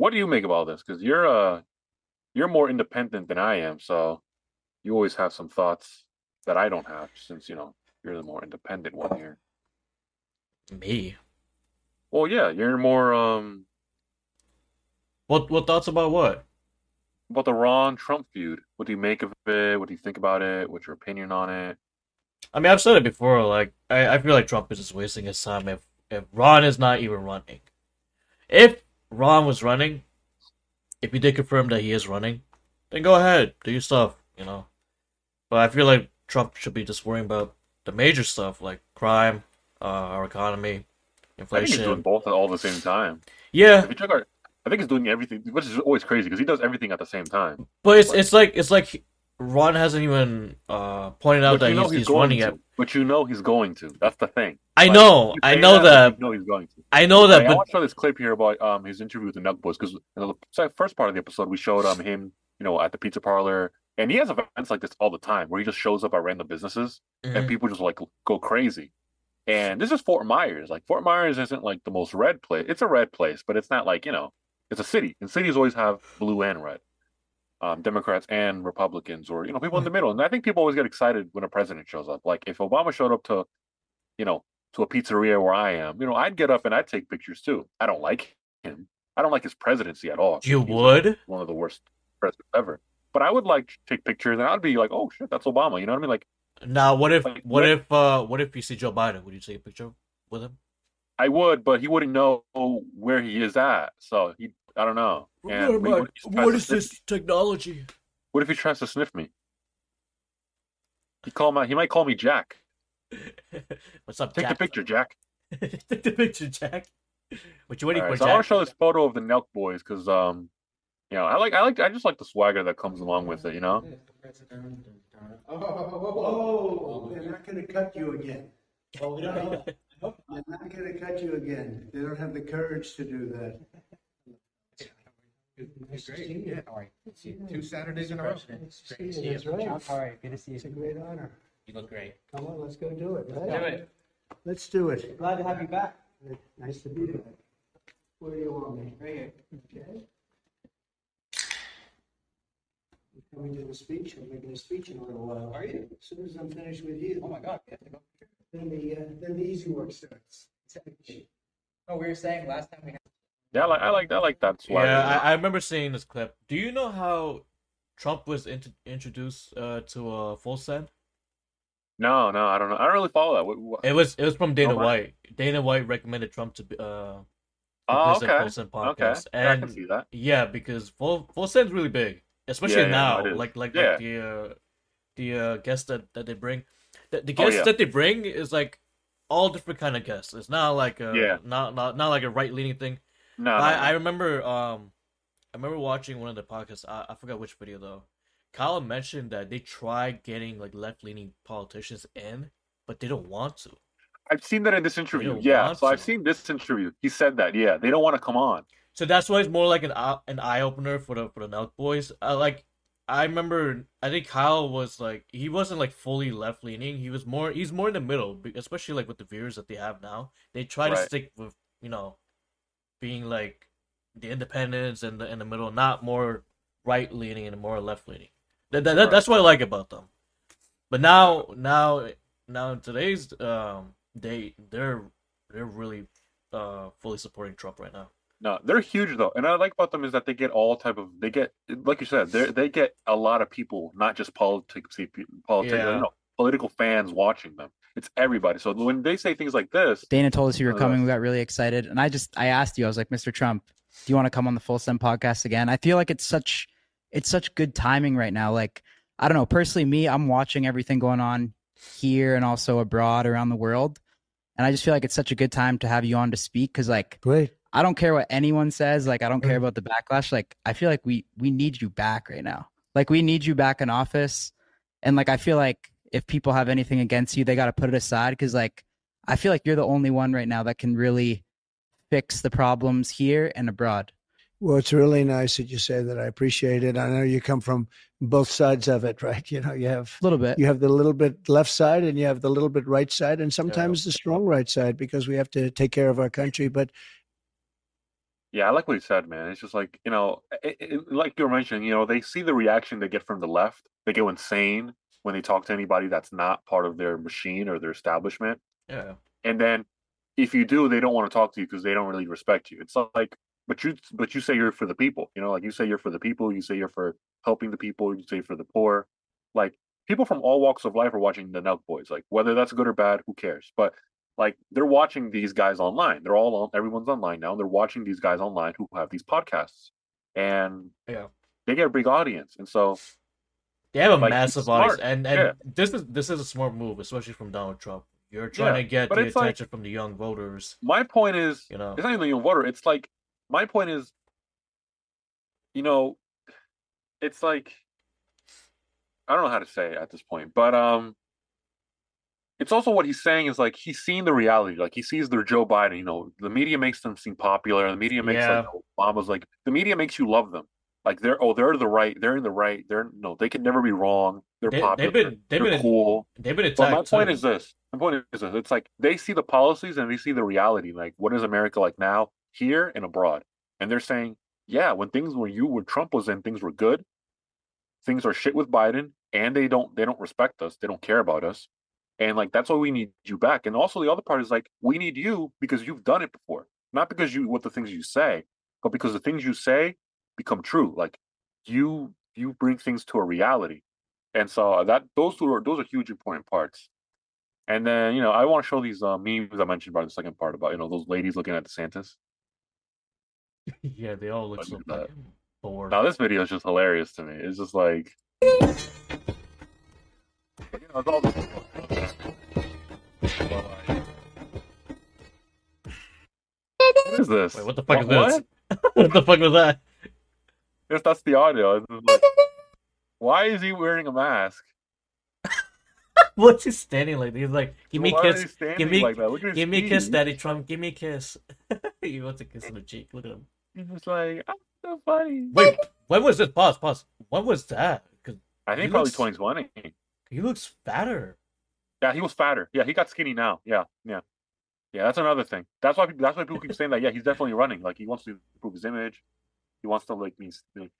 what do you make of all this? Because you're uh you're more independent than I am, so you always have some thoughts that I don't have, since you know you're the more independent one here. Me. Well, yeah, you're more um What what thoughts about what? about the Ron Trump feud. What do you make of it? What do you think about it? What's your opinion on it? I mean, I've said it before. Like, I, I feel like Trump is just wasting his time if if Ron is not even running. If Ron was running, if he did confirm that he is running, then go ahead, do your stuff, you know. But I feel like Trump should be just worrying about the major stuff like crime, uh, our economy, inflation. I think he's doing both at all the same time. Yeah, If you check our, I think he's doing everything, which is always crazy because he does everything at the same time. but it's it's like it's like Ron hasn't even uh pointed out But that you know he's, he's he's running to. yet. But you know he's going to. That's the thing. I Like, know, I know but that, You know he's going to. I know Like, that, I but want to show this clip here about um his interview with the Nelk Boys because in the first part of the episode we showed um him you know at the pizza parlor and he has events like this all the time where he just shows up at random businesses Mhm. and people just like go crazy. And this is Fort Myers. Like Fort Myers isn't like the most red place. It's a red place, but it's not like you know it's a city, and cities always have blue and red, um, Democrats and Republicans, or you know people in the middle. And I think people always get excited when a president shows up. Like if Obama showed up to, you know, to a pizzeria where I am, you know, I'd get up and I'd take pictures too. I don't like him. I don't like his presidency at all. You he's, like, would. one of the worst presidents ever. But I would like to take pictures, and I'd be like, "Oh shit, that's Obama." You know what I mean? Like, Now, what if, Like, what what- if, uh, what if you see Joe Biden? Would you take a picture with him? I would, but he wouldn't know where he is at. So he, I don't know. And maybe what if he tries to sniff- technology? What if he tries to sniff me? He call my, he might call me Jack. What's up, Take Jack? the picture, Jack. Take the picture, Jack. What you waiting All right, for, so I want to show this photo of the Nelk boys because, um, you know, I like, I like, I just like the swagger that comes along with it. You know, Oh, they're not gonna cut you again. Oh, They're not gonna cut you again. They don't have the courage to do that. Great, yeah, all right. See you Two Saturdays in a row. Great to see you. That's right. All right, good to see you. It's a you. great honor. You look great. Come on, let's go do it. Do right? it. Let's do it. Glad to have you back. Nice to be here. Where do you want me? Right here. Okay. I'm Coming to the speech, I'm making a speech in a little while. Are you? As soon as I'm finished with you. Oh my God. we have to go. Then the, uh, then the easy work starts. Oh, we were saying last time we had. Yeah, I like, I like, I like that swagger. Yeah, I, I remember seeing this clip. Do you know how Trump was int- introduced uh, to uh, Full Send? no, no, I don't know. I don't really follow that. What, what? It was it was from Dana Oh. White. Dana White recommended Trump to be, uh, Oh, okay, Full Send okay, podcast, yeah, I can and see that. yeah, because Full Full Send's really big, especially Yeah, yeah, now. is. like like Yeah. like the uh, the uh, guests that, that they bring, the, the Oh, guests yeah. that they bring is like all different kind of guests. It's not like a Yeah. not not not like a right leaning thing. No, I, no. I remember um I remember watching one of the podcasts. I, I forgot which video though. Kyle mentioned that they tried getting like left leaning politicians in, but they don't want to. I've seen that in this interview. Yeah, so I've seen this interview. He said that. Yeah, they don't want to come on. So that's why it's more like an an eye opener for the for the Nelk boys. I like I remember I think Kyle was like he wasn't like fully left leaning. He was more he's more in the middle, especially like with the viewers that they have now. They try to stick with you know being like the independents and the in the middle, not more right leaning and more left leaning. That, that, that- that's what I like about them. But now, now, now in today's um day, they're they're really uh fully supporting Trump right now. No, they're huge though, and I like about them is that they get all type of they get like you said they they get a lot of people, not just politics politics, Yeah. no, political fans watching them. It's everybody. So when they say things like this, Dana told us you were Oh, coming. We got really excited, and I just I asked you. I was like, Mr. Trump, do you want to come on the Full Send podcast again? I feel like it's such it's such good timing right now. Like I don't know, personally, me, I'm watching everything going on here and also abroad around the world, and I just feel like it's such a good time to have you on to speak because like Great. I don't care what anyone says. Like I don't care about the backlash. Like I feel like we we need you back right now. Like we need you back in office. And like I feel like if people have anything against you, they got to put it aside because like I feel like you're the only one right now that can really fix the problems here and abroad. Well, it's really nice that you say that. I appreciate it. I know you come from both sides of it, right? You know, you have A little bit. you have the little bit left side and you have the little bit right side and sometimes the strong right side because we have to take care of our country but Yeah, I like what he said, man. It's just like you know, it, it, like you were mentioning, you know, they see the reaction they get from the left. They go insane when they talk to anybody that's not part of their machine or their establishment. Yeah, And then if you do, they don't want to talk to you because they don't really respect you. It's like, but you, but you say you're for the people. You know, like you say you're for the people. You say you're for helping the people. You say for the poor. Like people from all walks of life are watching the Nelk Boys. Like whether that's good or bad, who cares? But like they're watching these guys online. They're all on. Everyone's online now. And they're watching these guys online who have these podcasts, and Yeah. they get a big audience. And so they have a Like, massive audience, and and Yeah. this is this is a smart move, especially from Donald Trump. You're trying Yeah, to get the it's like- attention from the young voters. my point is, You know, it's not even the young voter. It's like my point is, you know, it's like I don't know how to say it at this point, but um, it's also what he's saying is like he's seeing the reality. Like he sees their Joe Biden. You know, the media makes them seem popular. The media makes Yeah. like Obama's like the media makes you love them. Like they're oh they're the right. They're in the right. They're no they can never be wrong. They're They- popular. they've been- they've they're been- cool. they've been attacked. But my point too. is this. My point is this. It's like they see the policies and they see the reality. Like, what is America like now, here and abroad? And they're saying, yeah, when things when you when Trump was in, things were good. Things are shit with Biden, and they don't they don't respect us. They don't care about us. And like that's why we need you back. And also the other part is like we need you because you've done it before. Not because you what the things you say, but because the things you say become true. Like you you bring things to a reality. And so uh, that those two are those are huge important parts. And then you know I want to show these uh, memes I mentioned about the second part about you know those ladies looking at DeSantis. yeah, they all look so at that. fucking bored. Now this video is just hilarious to me. It's just like you know, it's all What is this? Wait, what the fuck is What- this? what the fuck was that? Yes, that's the audio. Like, why is he wearing a mask? What's he standing like? He's like, give me a kiss, give me- like that? Look at give me a kiss. Daddy Trump, give me a kiss. he wants a kiss on the cheek. Look at him. He's just like, I'm so funny. Wait, when was this? Pause, pause. When was that? I think probably looks- 2020. he looks fatter. Yeah, he was fatter. Yeah, he got skinny now. Yeah, yeah, yeah. That's another thing. That's why people, that's why people keep saying that. Yeah, he's definitely running. Like he wants to improve his image. He wants to like be.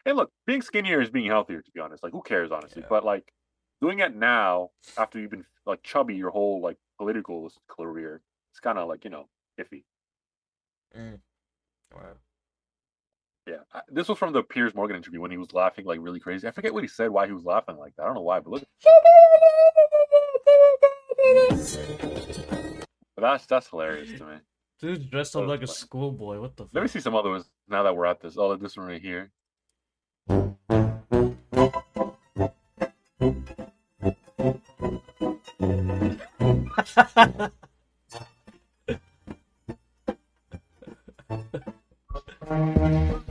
Hey, look, being skinnier is being healthier. To be honest, like who cares honestly? Yeah. But like doing it now after you've been like chubby your whole like political career, it's kind of like you know iffy. Mm. Alright. Yeah, I, this was from the Piers Morgan interview when he was laughing like really crazy. I forget what he said, why he was laughing like that. I don't know why, but look. But that's that's hilarious to me. Dude's dressed up like a schoolboy. What the f Let me see some other ones now that we're at this. Oh, this one right here.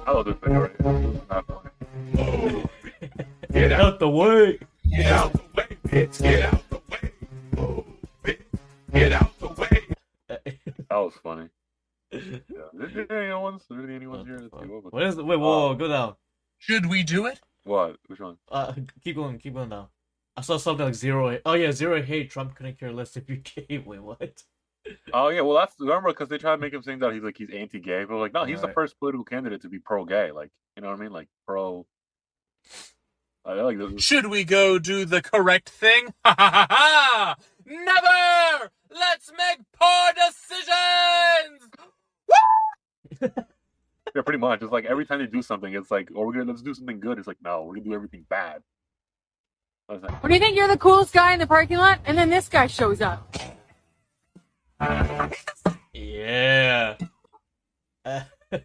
I love this video right here. This is not funny. Get out the way. Should we do it? what? Which one? Uh, keep going, keep going now. I saw something like zero. Oh yeah, zero hate. Trump couldn't care less if you gay. Wait, what? Oh yeah, well that's remember because they try to make him think that he's like he's anti-gay, but like no, he's the first political candidate to be pro-gay. Like you know what I mean? Like pro. I like this. Should we go do the correct thing? Ha ha ha ha! Never! Let's make poor decisions! Yeah, pretty much. It's like every time they do something, it's like, oh, we're gonna let's do something good. It's like, no, we're gonna do everything bad. I was like, What do you think? You're the coolest guy in the parking lot, and then this guy shows up. Yeah. Uh,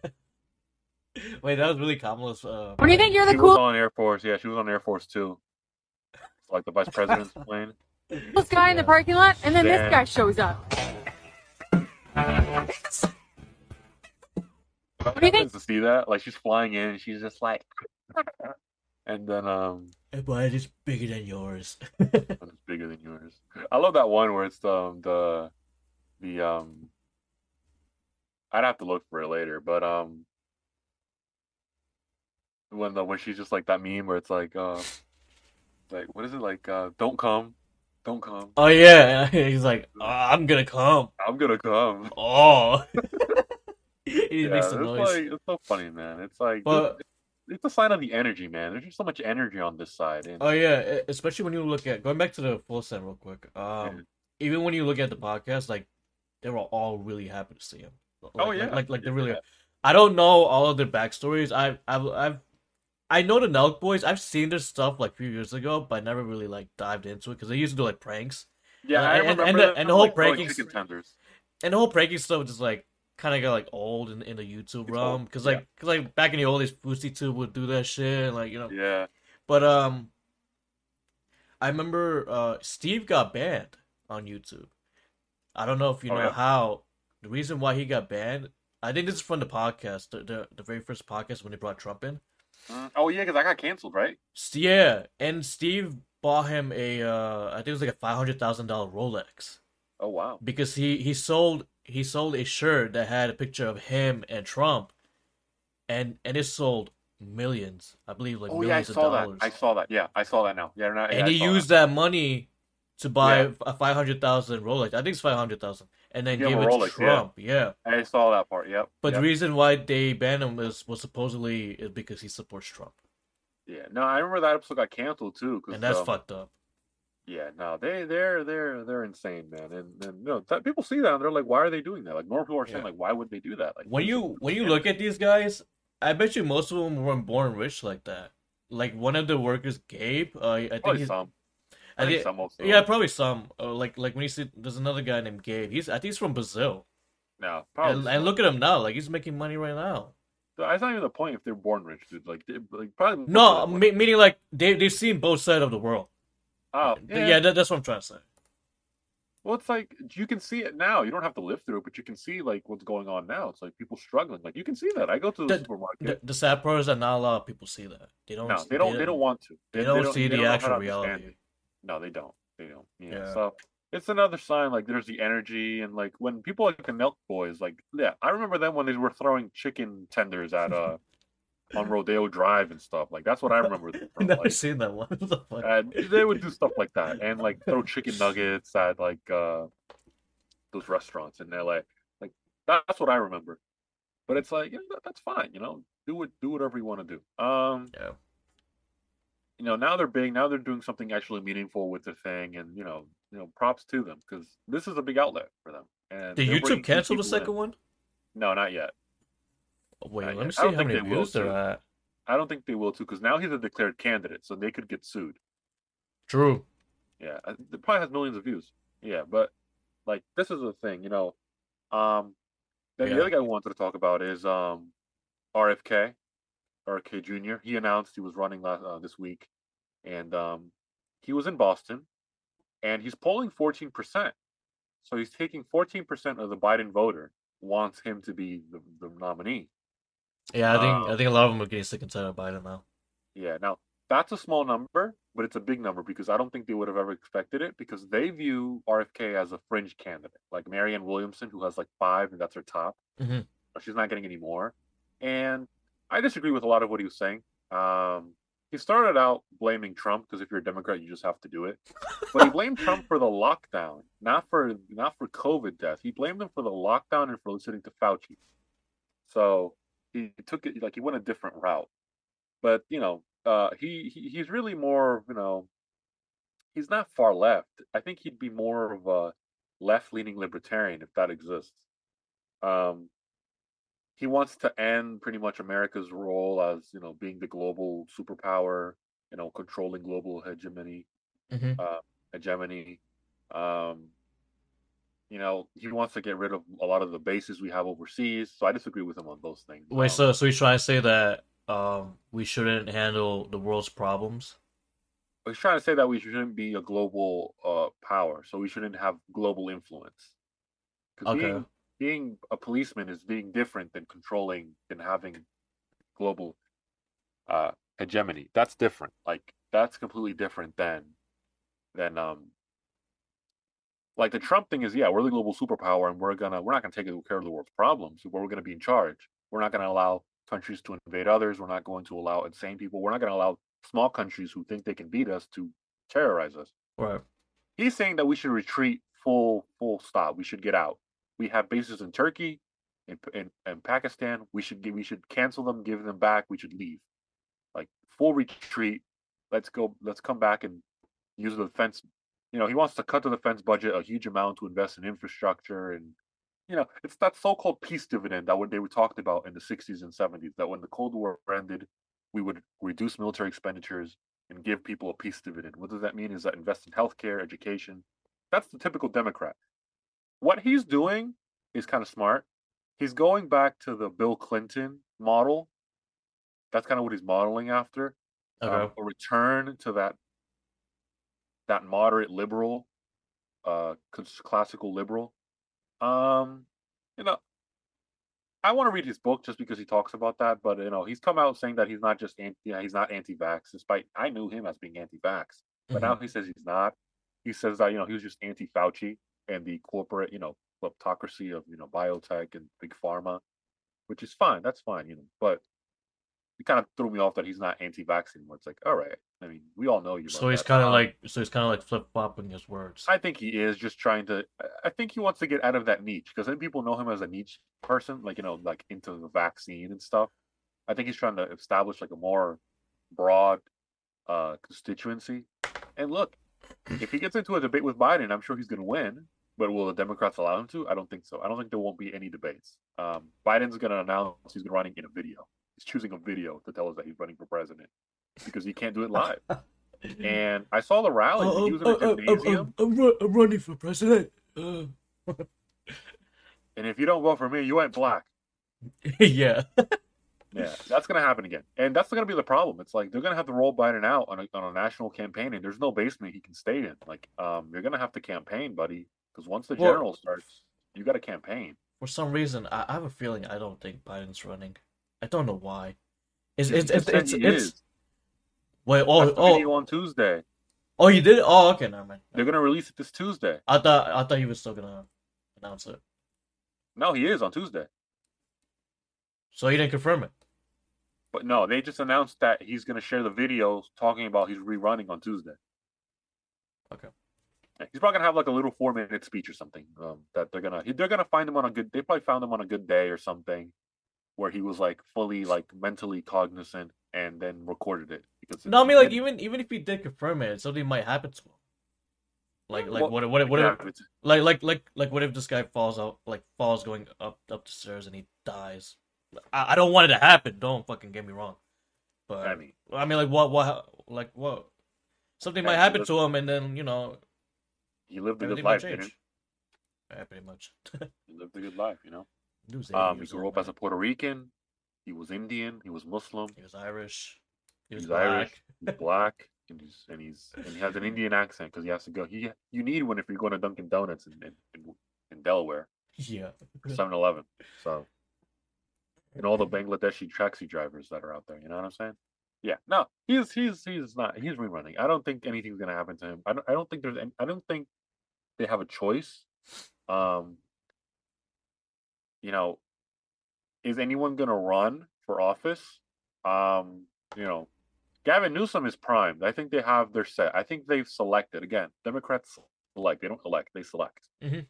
Wait, that was really Kamala's. Uh, What do you think? You're the she was coolest on Air Force. Yeah, she was on Air Force too. Like the vice president's plane. This guy in the parking lot, and then this guy shows up. What do you think? To see that, like she's flying in, and she's just like, and then um, but it's bigger than yours. it's bigger than yours. I love that one where it's the um, the the um. I'd have to look for it later, but um, when the when she's just like that meme where it's like uh, like what is it like uh, don't come, don't come, oh yeah, he's like, oh, I'm gonna come. I'm gonna come. Oh. he Yeah, makes it's the noise. like it's so funny, man. It's like But- it's a sign of the energy, man. There's just so much energy on this side, and Oh yeah, especially when you look at going back to the Full Send real quick. Um, Yeah. even when you look at the podcast, like they were all really happy to see him. Like, Oh, yeah. like like, they really. Yeah. I don't know all of their backstories. I've I've I've I know the Nelk Boys. I've seen their stuff like a few years ago, but I never really like dived into it because they used to do like pranks, yeah, Uh, I and- remember and the- and the whole like, pranking and the whole pranking stuff just like kind of got like old in, in the YouTube realm because yeah. like cause, like back in the old days, Fousey Tube would do that shit, and, like you know. Yeah, But um, I remember uh Steve got banned on YouTube. I don't know if you Oh, know yeah? how. The reason why he got banned, I think this is from the podcast, the the, the very first podcast when they brought Trump in. Mm, oh yeah, because I got canceled, right? Yeah, and Steve bought him a uh, I think it was like a five hundred thousand dollar Rolex Oh wow. because he he sold he sold a shirt that had a picture of him and Trump, and and it sold millions, I believe, like oh yeah, I millions saw of that. dollars. I saw that. Yeah, I saw that now. Yeah, not, yeah, and he used that. money to buy Yeah. a five hundred thousand Rolex. I think it's five hundred thousand, and then Give give it to Rolex, yeah. Trump. Yeah, I saw that part. Yep. but yep. the reason why they banned him was was supposedly is because he supports Trump, yeah, no, I remember that episode got canceled too. and that's um, fucked up. Yeah, no, they they're they're they're insane, man. And and you know, that, people see that and they're like, why are they doing that? Like normal people are saying, Yeah. like, why would they do that? Like When you when you look at these guys, I bet you most of them weren't born rich like that. Like one of the workers, Gabe. Uh, I think probably he's, some. I I think think- some also. yeah, probably some. Uh, like like when you see, there's another guy named Gabe. He's I think he's from Brazil, No, probably. and, and look at him now. Like he's making money right now. That's not even the point if they're born rich, dude. Like, they, like probably. No, me- meaning like they they've seen both sides of the world. Oh, Yeah, yeah. that, that's what I'm trying to say. Well, it's like you can see it now. You don't have to live through it, but you can see like what's going on now. It's like people struggling. Like you can see that. I go to the, The- supermarket. The, the sad part is that not a lot of people see that. They don't. no, they don't. They, don't want to. They, don't, see they the don't know how actual to understand reality. it. No, they don't. They don't. Yeah. Yeah. So it's another sign. Like there's the energy and like when people like the Nelk Boys, like yeah, I remember them when they were throwing chicken tenders at uh on Rodeo Drive and stuff. Like that's what I remember. I've from, never like, seen that one. And they would do stuff like that and like throw chicken nuggets at like uh those restaurants in LA. Like that's what I remember. But it's like, you know, that, that's fine, you know. Do it do whatever you want to do. Um Yeah. you know, now they're big, now they're doing something actually meaningful with the thing and you know, you know, props to them because this is a big outlet for them. And Did YouTube cancel the people in. second one? No, not yet. Wait, let me see I how many views they're at. I don't think they will too because now he's a declared candidate, so they could get sued. True. Yeah, it probably has millions of views. Yeah, but like this is the thing, you know. Um, then Yeah. the other guy we wanted to talk about is um, RFK, RFK Jr. He announced he was running last uh, this week, and um, he was in Boston, and he's polling fourteen percent. So he's taking fourteen percent of the Biden voter wants him to be the, the nominee. Yeah, I think I Um, think a lot of them are getting sick and tired of Biden now. Yeah, now that's a small number, but it's a big number because I don't think they would have ever expected it because they view RFK as a fringe candidate, like Marianne Williamson, who has like five, and that's her top. Mhm. She's not getting any more. And I disagree with a lot of what he was saying. Um, he started out blaming Trump because if you're a Democrat, you just have to do it. But he blamed Trump for the lockdown, not for not for COVID death. He blamed him for the lockdown and for listening to Fauci. So he took it like he went a different route. But you know, uh, he, he he's really more, you know, he's not far left. I think he'd be more of a left-leaning libertarian if that exists. Um, he wants to end pretty much America's role as you know being the global superpower, you know, controlling global hegemony, Mhm. uh, hegemony. Um, you know, he wants to get rid of a lot of the bases we have overseas. So I disagree with him on those things. Wait, Um, so so he's trying to say that um we shouldn't handle the world's problems? he's trying to say that we shouldn't be a global uh, power, so we shouldn't have global influence. Okay. being, being a policeman is being different than controlling and having global uh, hegemony. That's different. Like that's completely different than than um like the Trump thing is yeah, we're the global superpower and we're gonna we're not gonna take care of the world's problems, but we're gonna be in charge. We're not gonna allow countries to invade others. We're not going to allow insane people. We're not gonna allow small countries who think they can beat us to terrorize us. Right. He's saying that we should retreat full full stop. We should get out. We have bases in Turkey, in in, in Pakistan. We should give, we should cancel them, give them back. We should leave, like full retreat. Let's go. Let's come back and use the defense. You know, he wants to cut the defense budget a huge amount to invest in infrastructure and. You know, it's that so-called peace dividend that they were talked about in the 60s and 70s. That when the Cold War ended, we would reduce military expenditures and give people a peace dividend. What does that mean? Is that invest in healthcare, education. That's the typical Democrat. What he's doing is kind of smart. He's going back to the Bill Clinton model. That's kind of what he's modeling after. Um, Okay. a return to that that moderate liberal, uh, classical liberal. Um, you know, I want to read his book just because he talks about that. But you know, he's come out saying that he's not just anti, yeah, he's not anti-vax. Despite I knew him as being anti-vax, but now he says he's not. He says that you know he was just anti-Fauci and the corporate you know kleptocracy of you know biotech and big pharma, which is fine. That's fine, you know. But it kind of threw me off that he's not anti-vax anymore. It's like, all right. I mean, we all know you. So he's kind of like so he's kind of like flip flopping his words. I think he is just trying to. I- think he wants to get out of that niche because then people know him as a niche person, like you know, like into the vaccine and stuff. I think he's trying to establish like a more broad uh constituency. And look, if he gets into a debate with Biden, I'm sure he's going to win. But will the Democrats allow him to? I don't think so. I don't think there won't be any debates. Um, Biden's going to announce he's running in a video. He's choosing a video to tell us that he's running for president because he can't do it live. And I saw the rally. Oh, he was in a gymnasium. I'm, running for president. Uh, And if you don't vote for me, you ain't black. yeah. Yeah, that's gonna happen again, and that's gonna be the problem. It's like they're gonna have to roll Biden out on a on a national campaign, and there's no basement he can stay in. Like, um, you're gonna have to campaign, buddy, because once the Well- general starts, you got to campaign. For some reason, I, I have a feeling I don't think Biden's running. I don't know why. It's it's just it's it's, it's wait oh oh on Tuesday. oh you did oh okay never mind. They're gonna release it this Tuesday. I thought I thought he was still gonna announce it, No, he is on Tuesday. so he didn't confirm it. But no, they just announced that he's gonna share the videos talking about he's rerunning on Tuesday. Okay. He's probably gonna have like a little four minute speech or something. Um, that they're gonna they're gonna find him on a good. They probably found him on a good day or something, where he was like fully like mentally cognizant and then recorded it because No, I mean like even even if he did confirm it, something might happen to him. Like like Well, what if- what what if like like like like what if this guy falls out like falls going up up the stairs and he dies? I, I don't want it to happen. Don't fucking get me wrong. But I mean, I mean like what what like what something might happen lived- to him and then you know he lived a good life. Didn't Yeah, pretty much. he lived a good life, you know. He was Um, he grew old, up as a. Puerto Rican. He was Indian. He was Muslim. He was Irish. He was He's black. Irish. He's black. And he's and he's and he has an Indian accent because he has to go. He you need one if you're going to Dunkin' Donuts in in, in, Delaware. Yeah. 7-Eleven. So, and all the Bangladeshi taxi drivers that are out there, you know what I'm saying? Yeah, no, he's he's he's not he's rerunning. I don't think anything's gonna happen to him. I don't I don't think there's any, I don't think they have a choice. Um, you know, is anyone gonna run for office? Um, you know, Gavin Newsom is primed. I think they have their set. I think they've selected again. Democrats select. They don't elect. They select. Mhm.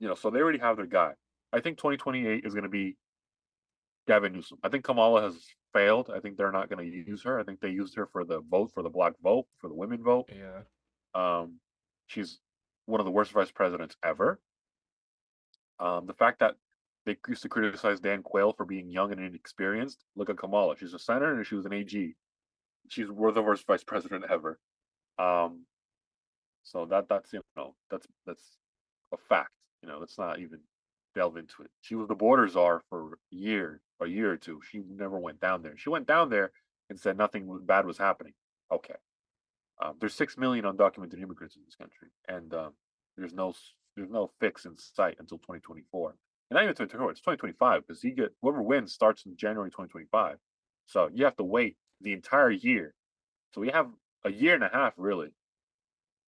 You know, so they already have their guy. I think 2028 is going to be Gavin Newsom. I think Kamala has failed. I think they're not going to use her. I think they used her for the vote, for the black vote, for the women vote. Yeah. Um, she's one of the worst vice presidents ever. Um, the fact that they used to criticize Dan Quayle for being young and inexperienced. Look at Kamala. She's a senator and she was an AG. She's the worst vice president ever. Um, so that that's you know that's that's a fact. You know, let's not even delve into it. She was the border czar for a year, a year or two. She never went down there. She went down there and said nothing bad was happening. Okay. Um, there's six million undocumented immigrants in this country, and um, there's no there's no fix in sight until 2024. And not even 2024, it's 2025 because he get whoever wins starts in January 2025. So you have to wait the entire year. So we have a year and a half, really,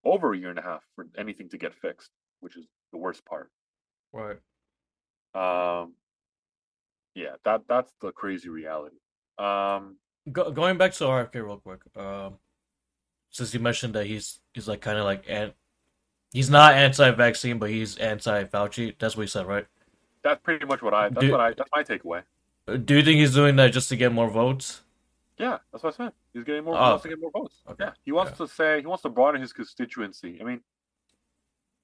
over a year and a half for anything to get fixed, which is the worst part. Right. Um, yeah, that that's the crazy reality. Um, Go, going back to RFK real quick. Um, since you mentioned that he's he's like kind of like an, he's not anti-vaccine, but he's anti-Fauci. That's what he said, right? That's pretty much what I. That's Do- what I. That's my takeaway. Do you think he's doing that just to get more votes? Yeah, that's what I said. He's getting more. Oh, he wants to get more votes. okay, Yeah, he wants to say he wants to broaden his constituency. I mean,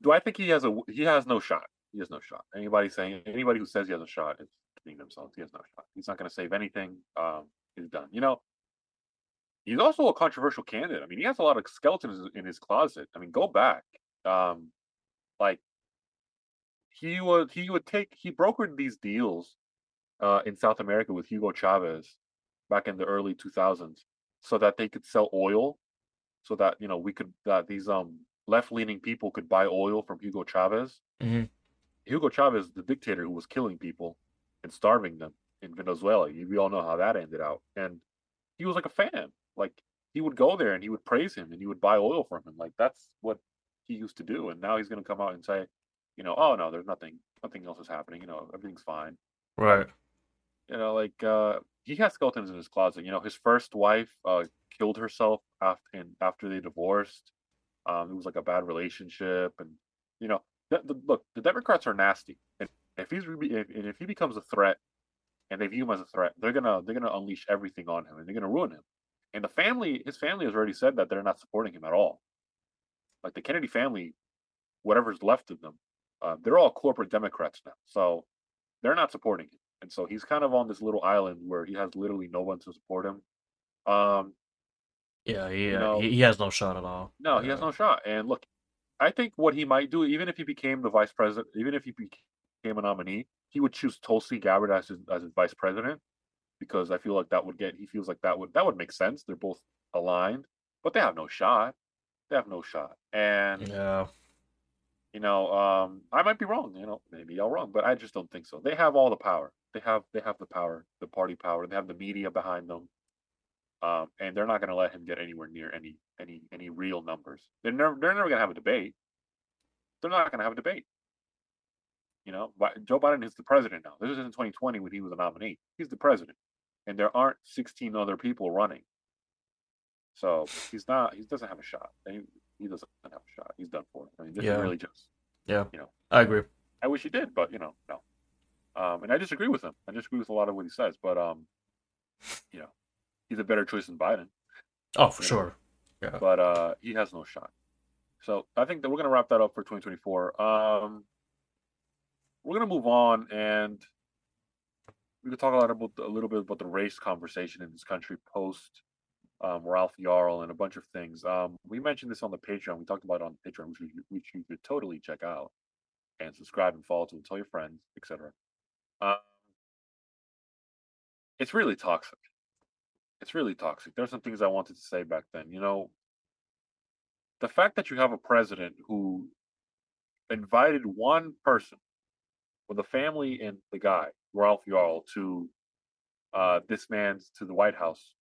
do I think he has a? He has no shot. He has no shot. Anybody saying anybody who says he has a shot is kidding themselves. He has no shot. He's not going to save anything. Um, he's done. You know, he's also a controversial candidate. I mean, he has a lot of skeletons in his closet. I mean, go back. Um, like he would he would take he brokered these deals uh in South America with Hugo Chavez back in the early 2000s so that they could sell oil so that you know we could that these um left-leaning people could buy oil from Hugo Chavez. Mhm. Hugo Chavez the dictator who was killing people and starving them in Venezuela. You- we all know how that ended out. And he was like a fan. Like he would go there and he would praise him and he would buy oil from him. Like that's what he used to do. And now he's going to come out and say you know oh no there's nothing nothing else is happening you know everything's fine. Right. you know like uh he has skeletons in his closet you know his first wife uh killed herself after and after they divorced. Um it was like a bad relationship and you know the, the, look the democrats are nasty and if he's re- if, and if he becomes a threat and they view him as a threat they're gonna they're gonna unleash everything on him and they're gonna ruin him. And the family his family has already said that they're not supporting him at all. Like the kennedy family whatever's left of them uh, they're all corporate democrats now so they're not supporting him and so he's kind of on this little island where he has literally no one to support him. Um, Yeah. He, You uh, know- he has no shot at all. no, he has no shot. And look, I think what he might do, even if he became the vice president, even if he became a nominee, he would choose Tulsi Gabbard as his as his vice president because I feel like that would get. He feels like that would that would make sense. They're both aligned, but they have no shot. They have no shot. And Yeah. You know, um, I might be wrong. You know, maybe I'm wrong, but I just don't think so. They have all the power. They have they have the power, the party power. They have the media behind them, um, and they're not going to let him get anywhere near any any any real numbers. They're never they're never going to have a debate. They're not going to have a debate. You know, Joe Biden is the president now. This is in 2020 when he was a nominee. He's the president, and there aren't 16 other people running. So he's not. He doesn't have a shot. He, he doesn't have a shot. He's done for. I mean, this Yeah. is really just Yeah. You know. I agree. I wish he did, but you know, no. Um, and I disagree with him. I disagree with a lot of what he says, but um, you know, he's a better choice than Biden. Oh, for sure. Yeah. But uh, he has no shot. So I think that we're gonna wrap that up for 2024. Um, we're gonna move on, and we could talk a lot about a little bit about the race conversation in this country post um, Ralph Yarl and a bunch of things. Um, we mentioned this on the Patreon. We talked about it on Patreon, which, you- which you could totally check out and subscribe and follow to tell your friends, etc. Um, it's really toxic. It's really toxic. There's some things I wanted to say back then. You know, the fact that you have a president who invited one person with a family and the guy, Ralph Yarl, to uh, this man's to the White House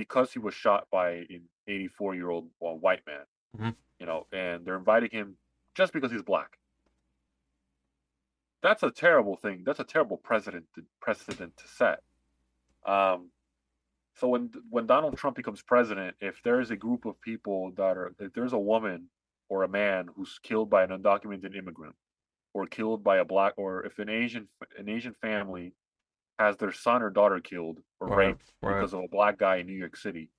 because he was shot by an 84 year old well, white man. Mhm. You know, and they're inviting him just because he's black. That's a terrible thing. That's a terrible precedent to, precedent to set. Um, so when when Donald Trump becomes president, if there is a group of people that are, if there's a woman or a man who's killed by an undocumented immigrant, or killed by a black, or if an Asian an Asian family has their son or daughter killed or Right, raped right. because of a black guy in New York City.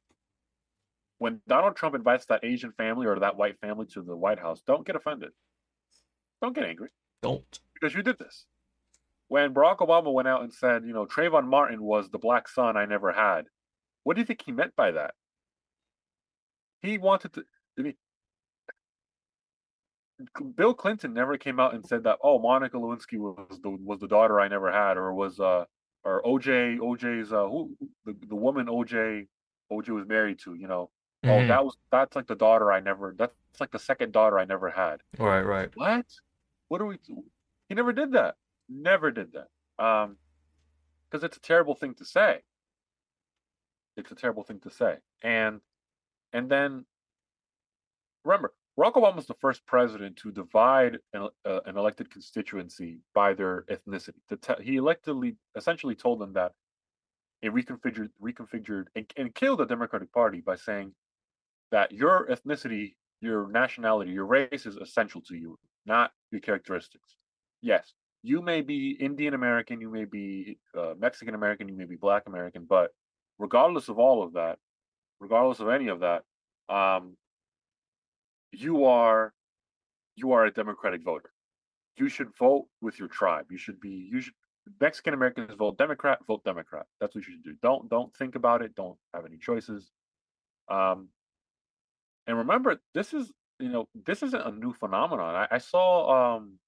When Donald Trump invites that Asian family or that white family to the White House, don't get offended. Don't get angry Don't. because you did this. When Barack Obama went out and said, you know, Trayvon Martin was the black son I never had, what do you think he meant by that? He wanted to. I mean, Bill Clinton never came out and said that. Oh, Monica Lewinsky was the was the daughter I never had, or was uh, or OJ OJ's uh, who the the woman OJ OJ was married to. You know, oh Mhm. that was that's like the daughter I never. That's like the second daughter I never had. Right, right. What? What are we? He never did that. Never did that. Um, because it's a terrible thing to say. It's a terrible thing to say, and and then remember, Barack Obama was the first president to divide an, uh, an elected constituency by their ethnicity. Te- he electively, essentially, told them that it reconfigured, reconfigured, and, and killed the Democratic Party by saying that your ethnicity, your nationality, your race is essential to you, not your characteristics. Yes, you may be Indian American, you may be uh, Mexican American, you may be Black American, but regardless of all of that, regardless of any of that, um, you are you are a Democratic voter. You should vote with your tribe. You should be you should Mexican Americans vote Democrat, vote Democrat. That's what you should do. Don't don't think about it. Don't have any choices. Um, and remember, this is you know this isn't a new phenomenon. I, I saw um,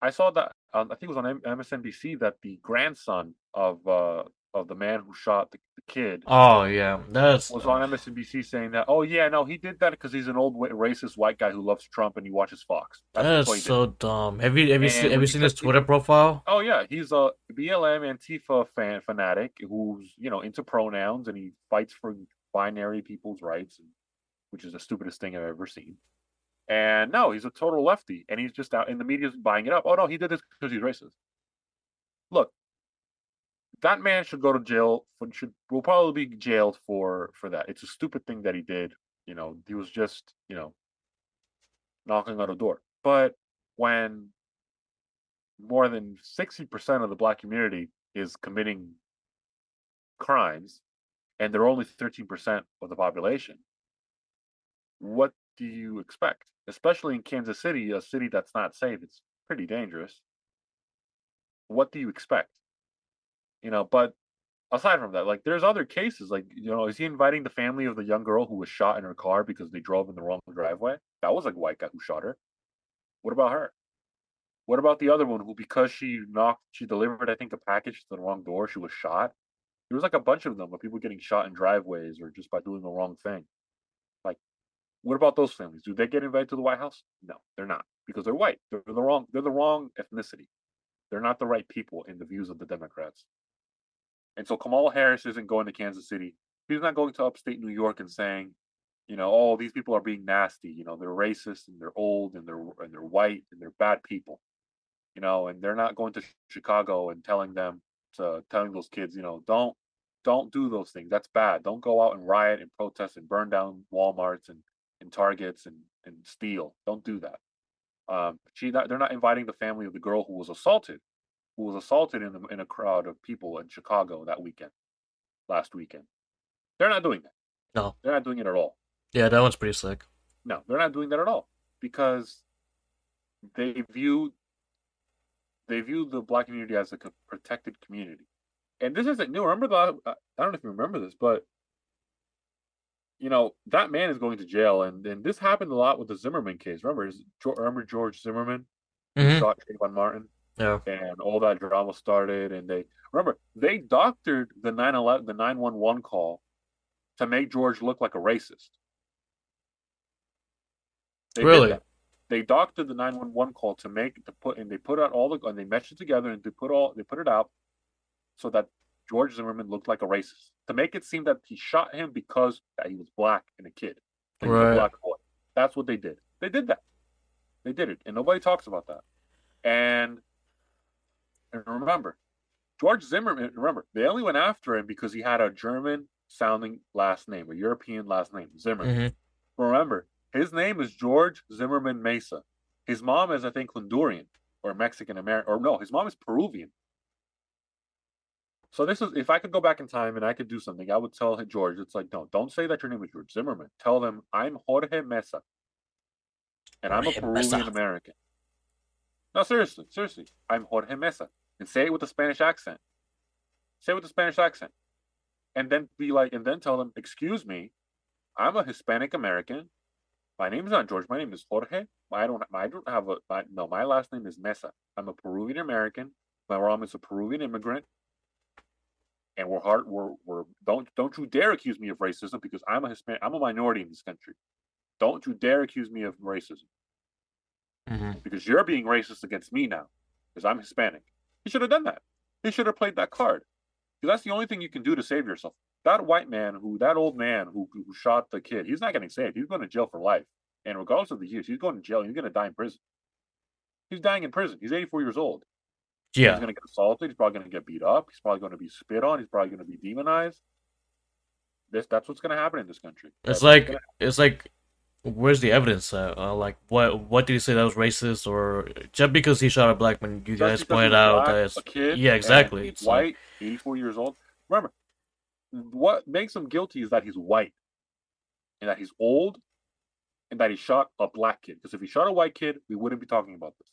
I saw that um, I think it was on MSNBC that the grandson of uh, of the man who shot the, the kid Oh yeah, that's was on MSNBC saying that, oh yeah, no, he did that because he's an old racist white guy who loves Trump and he watches Fox. That's why he did so dumb. Have you have you seen have you seen his Twitter profile? Oh yeah, he's a BLM Antifa fan fanatic who's you know into pronouns and he fights for binary people's rights, which is the stupidest thing I've ever seen. And no, he's a total lefty, and he's just out in the media's buying it up. Oh no, he did this because he's racist. Look, that man should go to jail. For, should will probably be jailed for for that. It's a stupid thing that he did. You know, he was just you know knocking on a door. But when more than 60% of the black community is committing crimes and they're only 13% of the population what do you expect especially in kansas city a city that's not safe it's pretty dangerous what do you expect you know but aside from that like there's other cases like you know is he inviting the family of the young girl who was shot in her car because they drove in the wrong driveway that was like a white guy who shot her what about her what about the other one who, because she knocked, she delivered, I think, a package to the wrong door, she was shot? There was like a bunch of them of people getting shot in driveways or just by doing the wrong thing. Like, what about those families? Do they get invited to the White House? No, they're not because they're white. They're the wrong. They're the wrong ethnicity. They're not the right people in the views of the Democrats. And so Kamala Harris isn't going to Kansas City. She's not going to upstate New York and saying, you know, oh, these people are being nasty. You know, they're racist and they're old and they're and they're white and they're bad people you know, and they're not going to Chicago and telling them to telling those kids, you know, don't don't do those things. That's bad. Don't go out and riot and protest and burn down WalMarts and, and Targets and, and steal. Don't do that. Um, she not, they're not inviting the family of the girl who was assaulted, who was assaulted in the, in a crowd of people in Chicago that weekend, last weekend. They're not doing that. No. they're not doing it at all. Yeah, that one's pretty sick. No, they're not doing that at all because they view they view the black community as a protected community. And this isn't new. Remember the I don't know if you remember this, but you know that man is going to jail, and and this happened a lot with the Zimmerman case. Remember, is, remember George Zimmerman Mhm. shot Trayvon Martin, Yeah. and all that drama started. And they remember they doctored the 911 the nine one one call to make George look like a racist. They Really? They doctored the 911 call to make to put and they put out all the and they meshed it together and they put all they put it out so that George Zimmerman looked like a racist to make it seem that he shot him because that he was black and a kid, like was a black boy. That's what they did. They did that. They did it, and nobody talks about that. And and remember, George Zimmerman. Remember, they only went after him because he had a German-sounding last name, a European last name, Zimmerman. Mhm. Remember, his name is George Zimmerman Mesa. His mom is, I think, Honduran or Mexican American, or no, his mom is Peruvian. So this is if I could go back in time and I could do something, I would tell George. It's like no, don't say that your name is George Zimmerman. Tell them I'm Jorge Mesa, and I'm a. Peruvian American. No, seriously, seriously, I'm Jorge Mesa, and say it with a Spanish accent. Say it with a Spanish accent, and then be like, and then tell them, excuse me, I'm a Hispanic American. My name is not George. My name is Jorge. I don't. I don't have a. My, no, my last name is Mesa. I'm a Peruvian American. My mom is a Peruvian immigrant and we're hard we're we're don't don't you dare accuse me of racism because I'm a Hispanic I'm a minority in this country. Don't you dare accuse me of racism Mhm. because you're being racist against me now because I'm Hispanic. He should have done that. He should have played that card. Because that's the only thing you can do to save yourself. That white man who that old man who, who shot the kid, he's not getting saved. He's going to jail for life. And regardless of the years, he's going to jail. He's going to die in prison. He's dying in prison. He's 84 years old. Yeah. He's going to get assaulted. He's probably going to get beat up. He's probably going to be spit on. He's probably going to be demonized. This that's what's going to happen in this country. it's That's what's like it's like, where's the evidence? Uh, uh, like what what did he say that was racist or just because he shot a black man? You guys pointed out that it's a kid, yeah, exactly. he's It's white, 84 years old. Remember, what makes him guilty is that he's white, and that he's old, and that he shot a black kid. Because if he shot a white kid, we wouldn't be talking about this.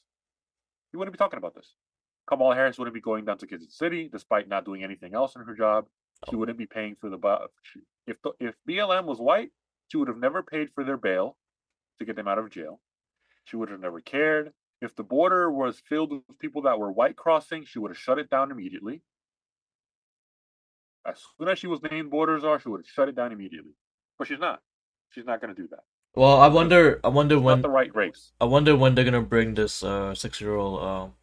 We wouldn't be talking about this. Kamala Harris wouldn't be going down to Kansas City despite not doing anything else in her job. She wouldn't be paying for the if the, if BLM was white, she would have never paid for their bail to get them out of jail. She would have never cared. If the border was filled with people that were white crossing, she would have shut it down immediately. As soon as she was named border czar, she would have shut it down immediately. But she's not. She's not going to do that. Well, I wonder. I wonder when. the right race. I wonder when they're gonna bring this uh six year old um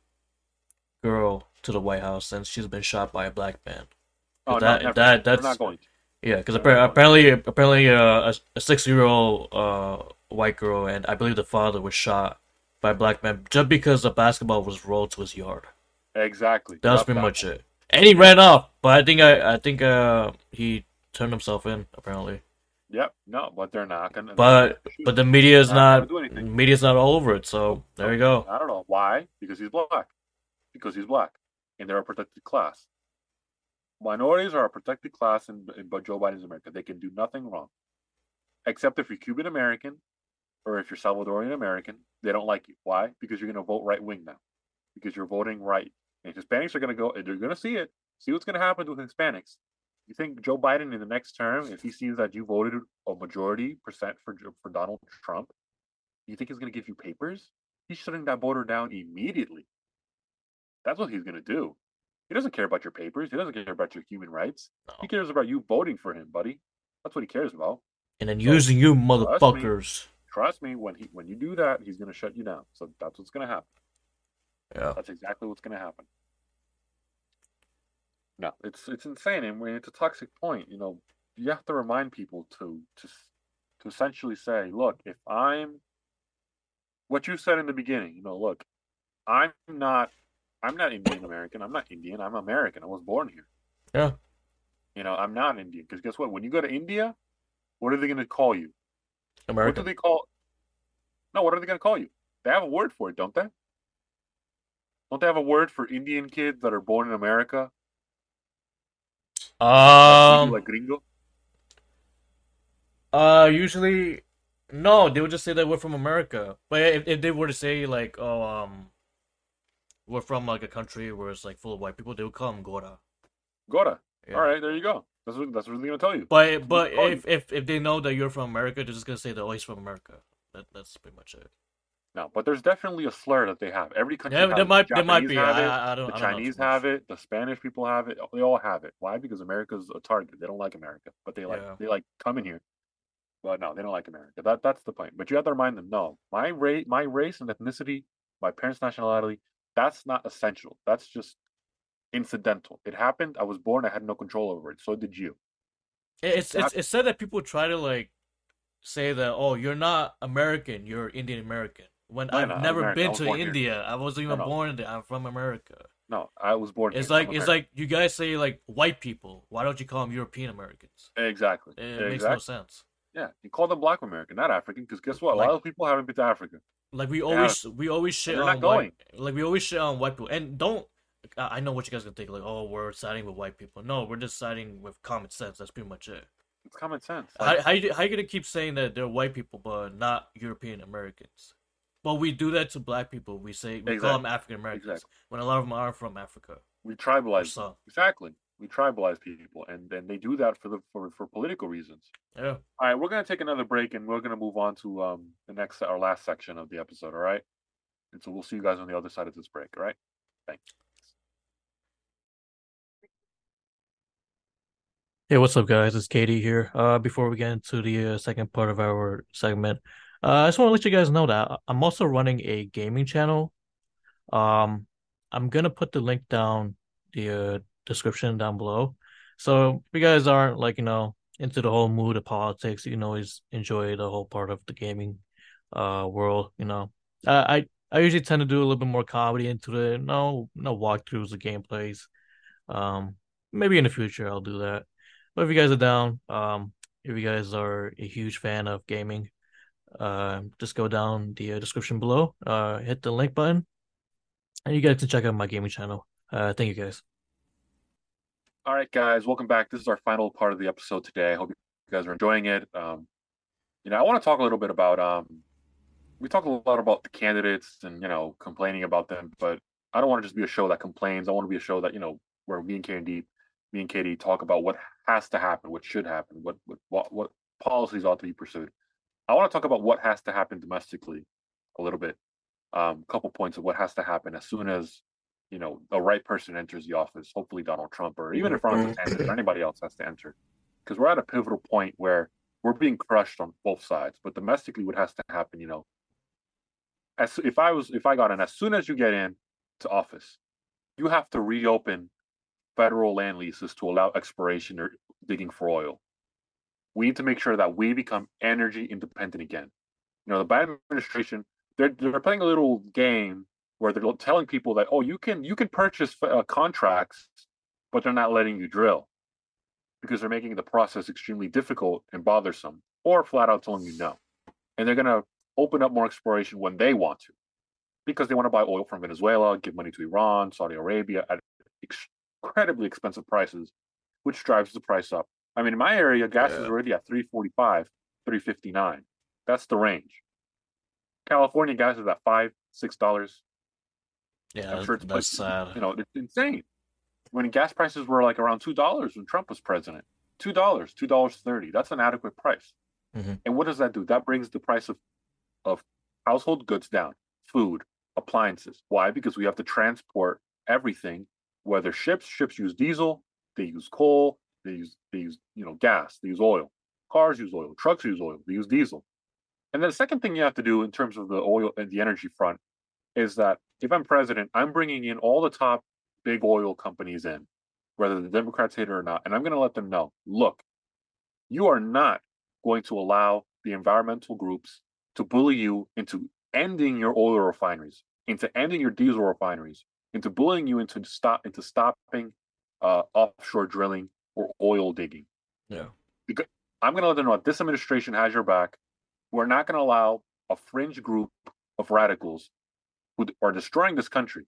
girl to the White House since she's been shot by a black man. Oh, that- no, never. that- They're that's- not going to. Yeah, because apparently, apparently, uh, a, a six year old uh white girl and I believe the father was shot by a black man just because the basketball was rolled to his yard. Exactly. That's pretty that- much it. And he ran off, but I think I I think uh he turned himself in apparently. Yep. No, but they're not going to. But but the media is Not not gonna media's not all over it. So there you go. I don't know why. Because he's black. Because he's black, and they're a protected class. Minorities are a protected class in, in Joe Biden's America. They can do nothing wrong, except if you're Cuban American or if you're Salvadorian American. They don't like you. Why? Because you're going to vote right wing now. Because you're voting right, and Hispanics are going to go. and They're going to see it. See what's going to happen with Hispanics. You think Joe Biden in the next term, if he sees that you voted a majority percent for for Donald Trump, you think he's going to give you papers? He's shutting that border down immediately. That's what he's going to do. He doesn't care about your papers. He doesn't care about your human rights. He cares about you voting for him, buddy. That's what he cares about. And then So, using you trust me. motherfuckers. Trust me, when he when you do that, he's going to shut you down. So that's what's going to happen. Yeah. That's exactly what's going to happen. No, it's it's insane, and when it's a toxic point, you know, you have to remind people to to to essentially say, look, if I'm what you said in the beginning, you know, look, I'm not I'm not Indian American. I'm not Indian. I'm American. I was born here. Yeah. You know, I'm not Indian because guess what? When you go to India, what are they going to call you? What do they call? No, what are they going to call you? They have a word for it, don't they? Don't they have a word for Indian kids that are born in America? Um. like gringo. Uh, usually, no. They would just say that we're from America. But if, if they were to say like, oh, um, we're from like a country where it's like full of white people, they would call them Gora. Gora. Yeah. All right, there you go. That's what that's what they're going to tell you. But but if, if if they know that you're from America, they're just gonna say that oh he's from America. That that's pretty much it. No, but there's definitely a slur that they have. Every country. Yeah, has there it. might The there might be. I, I don't. the I don't Chinese have it. The Spanish people have it. They all have it. Why? Because America's a target. They don't like America, but they like Yeah. they like coming here. But no, they don't like America. That that's the point. But you have to remind them, no, my race, my race and ethnicity, my parents' nationality, that's not essential. That's just incidental. It happened. I was born. I had no control over it. So did you. It's it's it's said that people try to like say that oh you're not American, you're Indian American. When No, I've no, never American. Been to born here. India, I wasn't even no. born there. I'm from America. No, I was born. It's here. like it's like you guys say like white people. Why don't you call them European Americans? exactly. It exactly. makes no sense. Yeah, you call them Black American, not African, because guess what? A lot of people haven't been to Africa. Like we Yeah. always we always shit on not white. Like we always shit on white people. And don't I know what you guys are gonna think. Like, oh, we're siding with white people. No, we're just siding with common sense. That's pretty much it. It's common sense. How, Like, how you how you gonna keep saying that they're white people but not European Americans? But we do that to black people. We say we call them African Americans Exactly. when a lot of them are from Africa. we tribalize some. exactly. We tribalize people, and then they do that for the for, for political reasons. Yeah. All right, we're gonna take another break, and we're gonna move on to um the next our last section of the episode. All right, and so we'll see you guys on the other side of this break. All right. Thanks. Hey, what's up, guys? It's Katie here. Uh, before we get into the uh, second part of our segment, uh, I just want to let you guys know that I'm also running a gaming channel. Um, I'm gonna put the link down the uh, description down below. So if you guys aren't like you know into the whole mood of politics, you can always enjoy the whole part of the gaming uh world. You know, I I usually tend to do a little bit more comedy into the no no walkthroughs of gameplays. Um, maybe in the future I'll do that. But if you guys are down, um, if you guys are a huge fan of gaming, uh, just go down the uh, description below, uh, hit the link button, and you guys can check out my gaming channel. Uh, thank you guys. All right, guys, welcome back. This is our final part of the episode today. I hope you guys are enjoying it. Um, you know, I want to talk a little bit about um, we talk a lot about the candidates and you know complaining about them, but I don't want to just be a show that complains. I want to be a show that you know where me and Katie, me and Katie talk about what has to happen, what should happen, what what what, policies ought to be pursued. I want to talk about what has to happen domestically a little bit. Um, a couple points of what has to happen as soon as you know the right person enters the office. Hopefully Donald Trump, or even if Ron DeSantis mm-hmm. or anybody else has to enter, because we're at a pivotal point where we're being crushed on both sides. But domestically, what has to happen, you know, as if I was if I got in, as soon as you get in to office, you have to reopen federal land leases to allow exploration or digging for oil. We need to make sure that we become energy independent again. You know, the Biden administration they're they're playing a little game where they're telling people that oh you can you can purchase uh, contracts, but they're not letting you drill because they're making the process extremely difficult and bothersome, or flat out telling you no. And they're gonna open up more exploration when they want to, because they want to buy oil from Venezuela, give money to Iran, Saudi Arabia at incredibly expensive prices, which drives the price up. I mean, in my area, gas is already at 345, 359. That's the range. California gas is at five, six dollars. Yeah, I'm sure it's that's sad. You know, it's insane. When gas prices were like around two dollars when Trump was president, two dollars, two dollars thirty. That's an adequate price. Mhm. And what does that do? That brings the price of of household goods down, food, appliances. Why? Because we have to transport everything. Whether ships, ships use diesel, they use coal, they use they use you know gas, they use oil. Cars use oil, trucks use oil, they use diesel. And then the second thing you have to do in terms of the oil and the energy front is that if I'm president, I'm bringing in all the top big oil companies in, whether the Democrats hate it or not, and I'm going to let them know, look, you are not going to allow the environmental groups to bully you into ending your oil refineries, into ending your diesel refineries, into bullying you into stop into stopping uh, offshore drilling or oil digging. Yeah. I'm going to let them know that this administration has your back. We're not going to allow a fringe group of radicals who are destroying this country.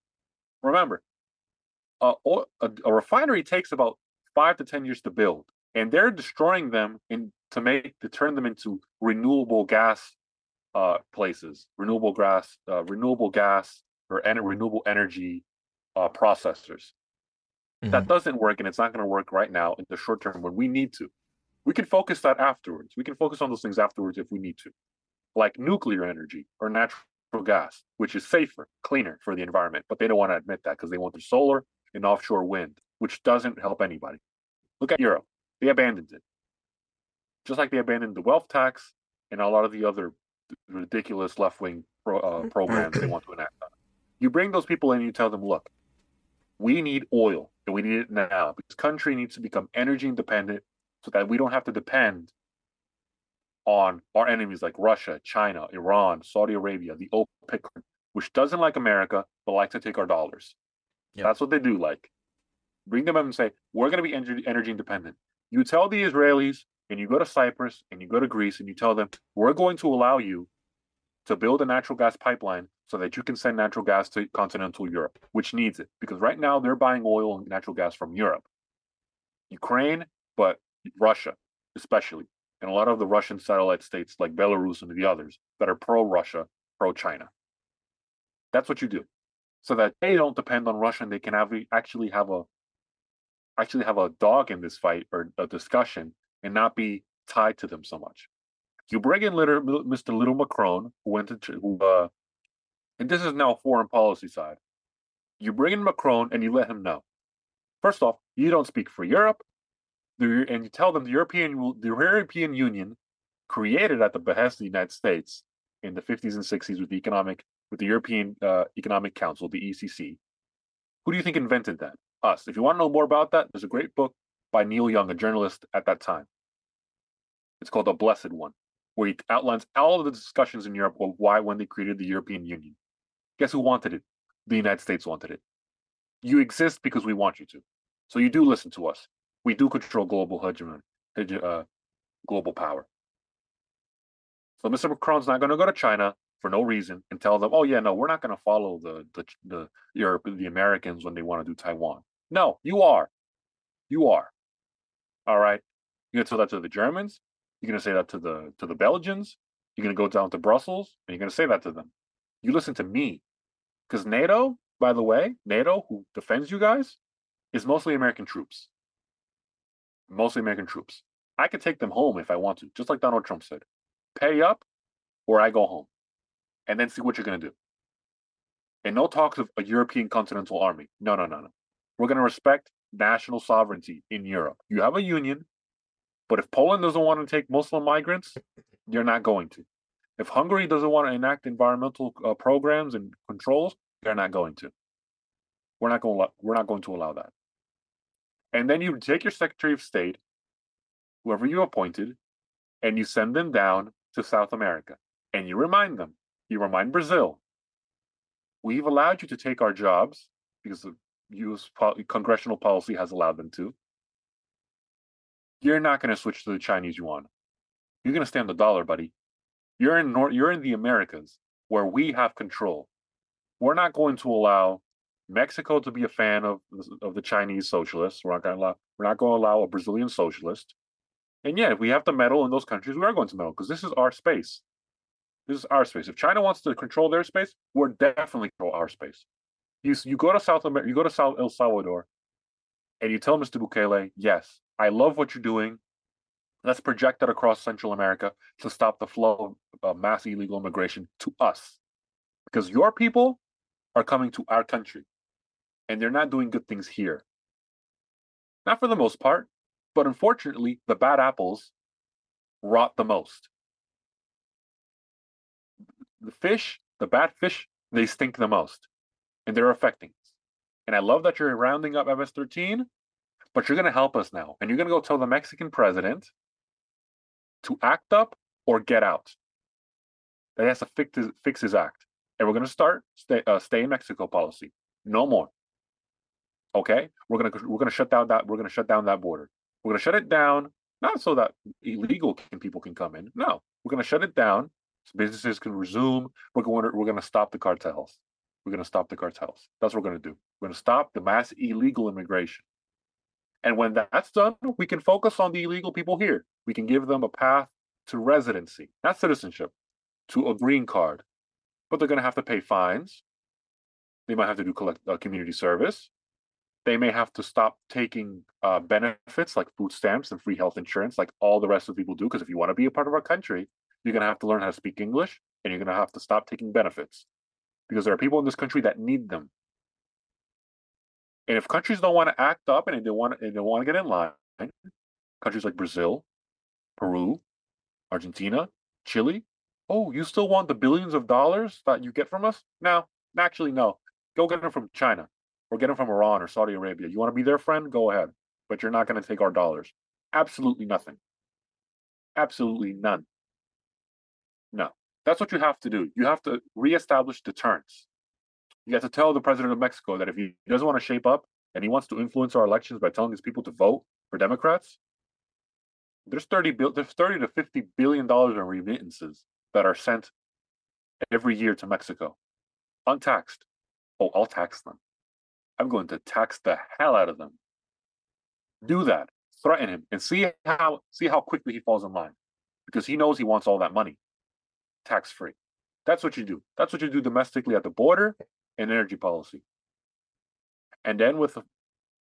Remember, a, a, a refinery takes about five to ten years to build, and they're destroying them in to make to turn them into renewable gas uh, places, renewable gas, uh, renewable gas or en- renewable energy uh, processors. That doesn't work, and it's not going to work right now in the short term when we need to. We can focus that afterwards. We can focus on those things afterwards if we need to, like nuclear energy or natural gas, which is safer, cleaner for the environment. But they don't want to admit that because they want the solar and offshore wind, which doesn't help anybody. Look at Europe; they abandoned it, just like they abandoned the wealth tax and a lot of the other ridiculous left-wing pro, uh, programs they want to enact. On. You bring those people in, and you tell them, look, we need oil and we need it now because country needs to become energy independent so that we don't have to depend on our enemies like Russia, China, Iran, Saudi Arabia, the OPEC, which doesn't like America but like to take our dollars. Yep. That's what they do. Like, bring them up and say, "We're going to be energy, energy independent." You tell the Israelis, and you go to Cyprus, and you go to Greece, and you tell them, "We're going to allow you to build a natural gas pipeline so that you can send natural gas to continental Europe, which needs it because right now they're buying oil and natural gas from Europe, Ukraine, but Russia especially, and a lot of the Russian satellite states like Belarus and the others that are pro Russia, pro China. That's what you do, so that they don't depend on Russia and they can have actually have a actually have a dog in this fight or a discussion and not be tied to them so much. You bring in little, Mr. Little Macron, who went to, who, uh, and this is now foreign policy side. You bring in Macron and you let him know. First off, you don't speak for Europe, and you tell them the European the European Union, created at the behest of the United States in the 50s and 60s with the economic with the European uh, Economic Council, the ECC. Who do you think invented that? Us. If you want to know more about that, there's a great book by Neil Young, a journalist at that time. It's called The Blessed One, where he outlines all of the discussions in Europe of why when they created the European Union. Guess who wanted it? The United States wanted it. You exist because we want you to. So you do listen to us. We do control global hegemony, uh, global power. So Mr. Macron's not going to go to China for no reason and tell them, "Oh yeah, no, we're not going to follow the the the Europe, the Americans when they want to do Taiwan." No, you are. You are. All right. You're gonna tell that to the Germans. You're gonna say that to the to the Belgians. You're gonna go down to Brussels and you're gonna say that to them. You listen to me, because NATO, by the way, NATO, who defends you guys, is mostly American troops. Mostly American troops. I could take them home if I want to, just like Donald Trump said. Pay up, or I go home, and then see what you're gonna do. And no talks of a European continental army. No, no, no, no. We're going to respect national sovereignty in Europe. You have a union, but if Poland doesn't want to take Muslim migrants, you're not going to. If Hungary doesn't want to enact environmental uh, programs and controls, they're not going to. We're not going. To, we're not going to allow that. And then you take your Secretary of State, whoever you appointed, and you send them down to South America, and you remind them. You remind Brazil. We've allowed you to take our jobs because the U.S. congressional policy has allowed them to. You're not going to switch to the Chinese yuan. You're going to stay on the dollar, buddy. You're in North, you're in the Americas where we have control. We're not going to allow Mexico to be a fan of of the Chinese socialists. We're not going to allow. We're not going to allow a Brazilian socialist. And yeah, if we have to meddle in those countries, we are going to meddle because this is our space. This is our space. If China wants to control their space, we're definitely control our space. You you go to South America, you go to South El Salvador, and you tell Mr. Bukele, yes, I love what you're doing. Let's project that across Central America to stop the flow of uh, mass illegal immigration to us, because your people are coming to our country, and they're not doing good things here. Not for the most part, but unfortunately, the bad apples rot the most. The fish, the bad fish, they stink the most and they're affecting us. And I love that you're rounding up MS 13, but you're going to help us now. And you're going to go tell the Mexican president to act up or get out. That he has to fix his, fix his act. And we're going to start stay, uh, stay in Mexico policy. No more. Okay, we're gonna we're gonna shut down that we're gonna shut down that border. We're gonna shut it down not so that illegal can, people can come in. No, we're gonna shut it down so businesses can resume. We're going to, we're gonna stop the cartels. We're to stop the cartels. That's what we're to do. We're to stop the mass illegal immigration. And when that's done, we can focus on the illegal people here. We can give them a path to residency, not citizenship, to a green card. But they're going to have to pay fines. They might have to do collect uh, community service. They may have to stop taking uh, benefits like food stamps and free health insurance, like all the rest of the people do. Because if you want to be a part of our country, you're going to have to learn how to speak English, and you're going to have to stop taking benefits because there are people in this country that need them. And if countries don't want to act up and they want and they want to get in line, countries like Brazil, Peru, Argentina, Chile, oh, you still want the billions of dollars that you get from us? No, actually, no. Go get them from China or get them from Iran or Saudi Arabia. You want to be their friend? Go ahead. But you're not going to take our dollars. Absolutely nothing. Absolutely none. No. That's what you have to do. You have to reestablish deterrence. You have to tell the president of Mexico that if he doesn't want to shape up and he wants to influence our elections by telling his people to vote for Democrats, there's 30 there's 30 to 50 billion dollars in remittances that are sent every year to Mexico. untaxed. Oh, I'll tax them. I'm going to tax the hell out of them. Do that. Threaten him and see how see how quickly he falls in line. Because he knows he wants all that money. Tax free. That's what you do. That's what you do domestically at the border and energy policy. And then with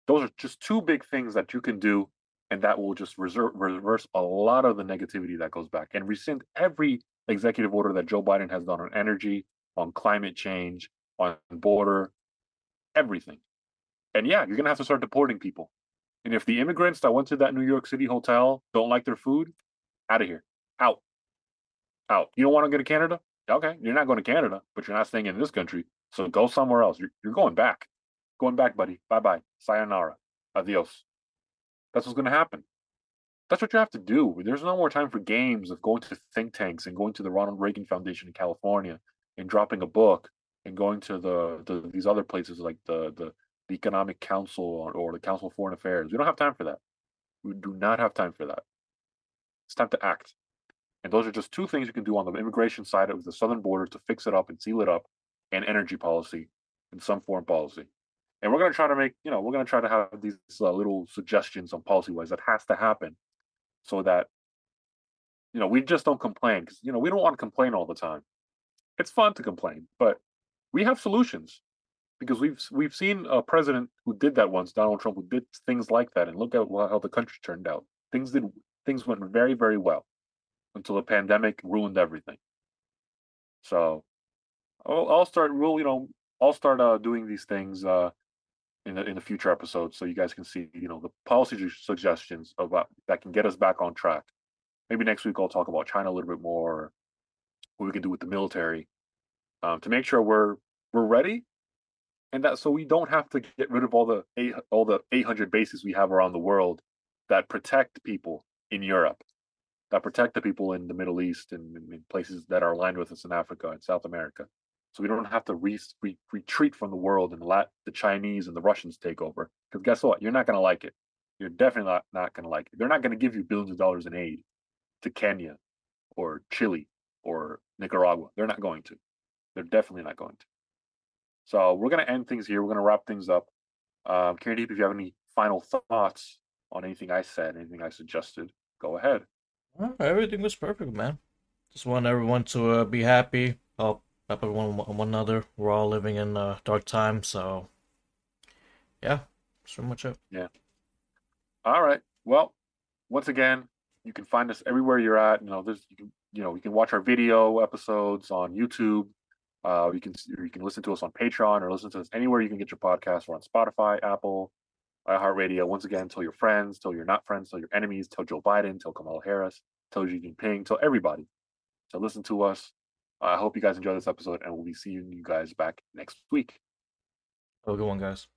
those are just two big things that you can do and that will just reserve, reverse a lot of the negativity that goes back and rescind every executive order that Joe Biden has done on energy, on climate change, on border, everything. And yeah, you're gonna have to start deporting people. And if the immigrants that went to that New York City hotel don't like their food, out of here, out, out. You don't want to go to Canada? Okay, you're not going to Canada, but you're not staying in this country. So go somewhere else. You're, you're going back. Going back, buddy. Bye bye. Sayonara. Adios. That's what's going to happen. That's what you have to do. There's no more time for games of going to think tanks and going to the Ronald Reagan Foundation in California and dropping a book and going to the, the these other places like the, the the Economic Council or, or the Council of Foreign Affairs. We don't have time for that. We do not have time for that. It's time to act. And those are just two things you can do on the immigration side of the southern border to fix it up and seal it up, and energy policy and some foreign policy. And we're going to try to make, you know, we're going to try to have these uh, little suggestions on policy wise that has to happen so that, you know, we just don't complain because, you know, we don't want to complain all the time. It's fun to complain, but we have solutions because we've we've seen a president who did that once, Donald Trump, who did things like that, and look at how the country turned out. Things did things went very very well until the pandemic ruined everything. So I'll, I'll start. You know I'll start uh, doing these things uh, in the in the future episodes so you guys can see you know the policy suggestions about that can get us back on track. Maybe next week I'll talk about China a little bit more, what we can do with the military um, to make sure we're we're ready, and that so we don't have to get rid of all the eight, all the 800 bases we have around the world that protect people in Europe that protect the people in the Middle East and in places that are aligned with us in Africa and South America. So we don't have to re- re- retreat from the world and let the Chinese and the Russians take over. Because guess what? You're not going to like it. You're definitely not, not going to like it. They're not going to give you billions of dollars in aid to Kenya or Chile or Nicaragua. They're not going to. They're definitely not going to. So we're going to end things here. We're going to wrap things up. Um, Karandeep, if you have any final thoughts on anything I said, anything I suggested, go ahead. Well, everything was perfect, man. Just want everyone to uh, be happy, help help everyone one another. We're all living in a dark time, so yeah, that's pretty much it. Yeah. All right. Well, once again, you can find us everywhere you're at. You know, there's you can you know you can watch our video episodes on YouTube. Uh, you can you can listen to us on Patreon or listen to us anywhere you can get your podcast. We're on Spotify, Apple, iHeartRadio. Once again, tell your friends, tell your not friends, tell your enemies, tell Joe Biden, tell Kamala Harris, tell Xi Jinping, tell everybody to listen to us. I hope you guys enjoy this episode, and we'll be seeing you guys back next week. Have a good one, guys.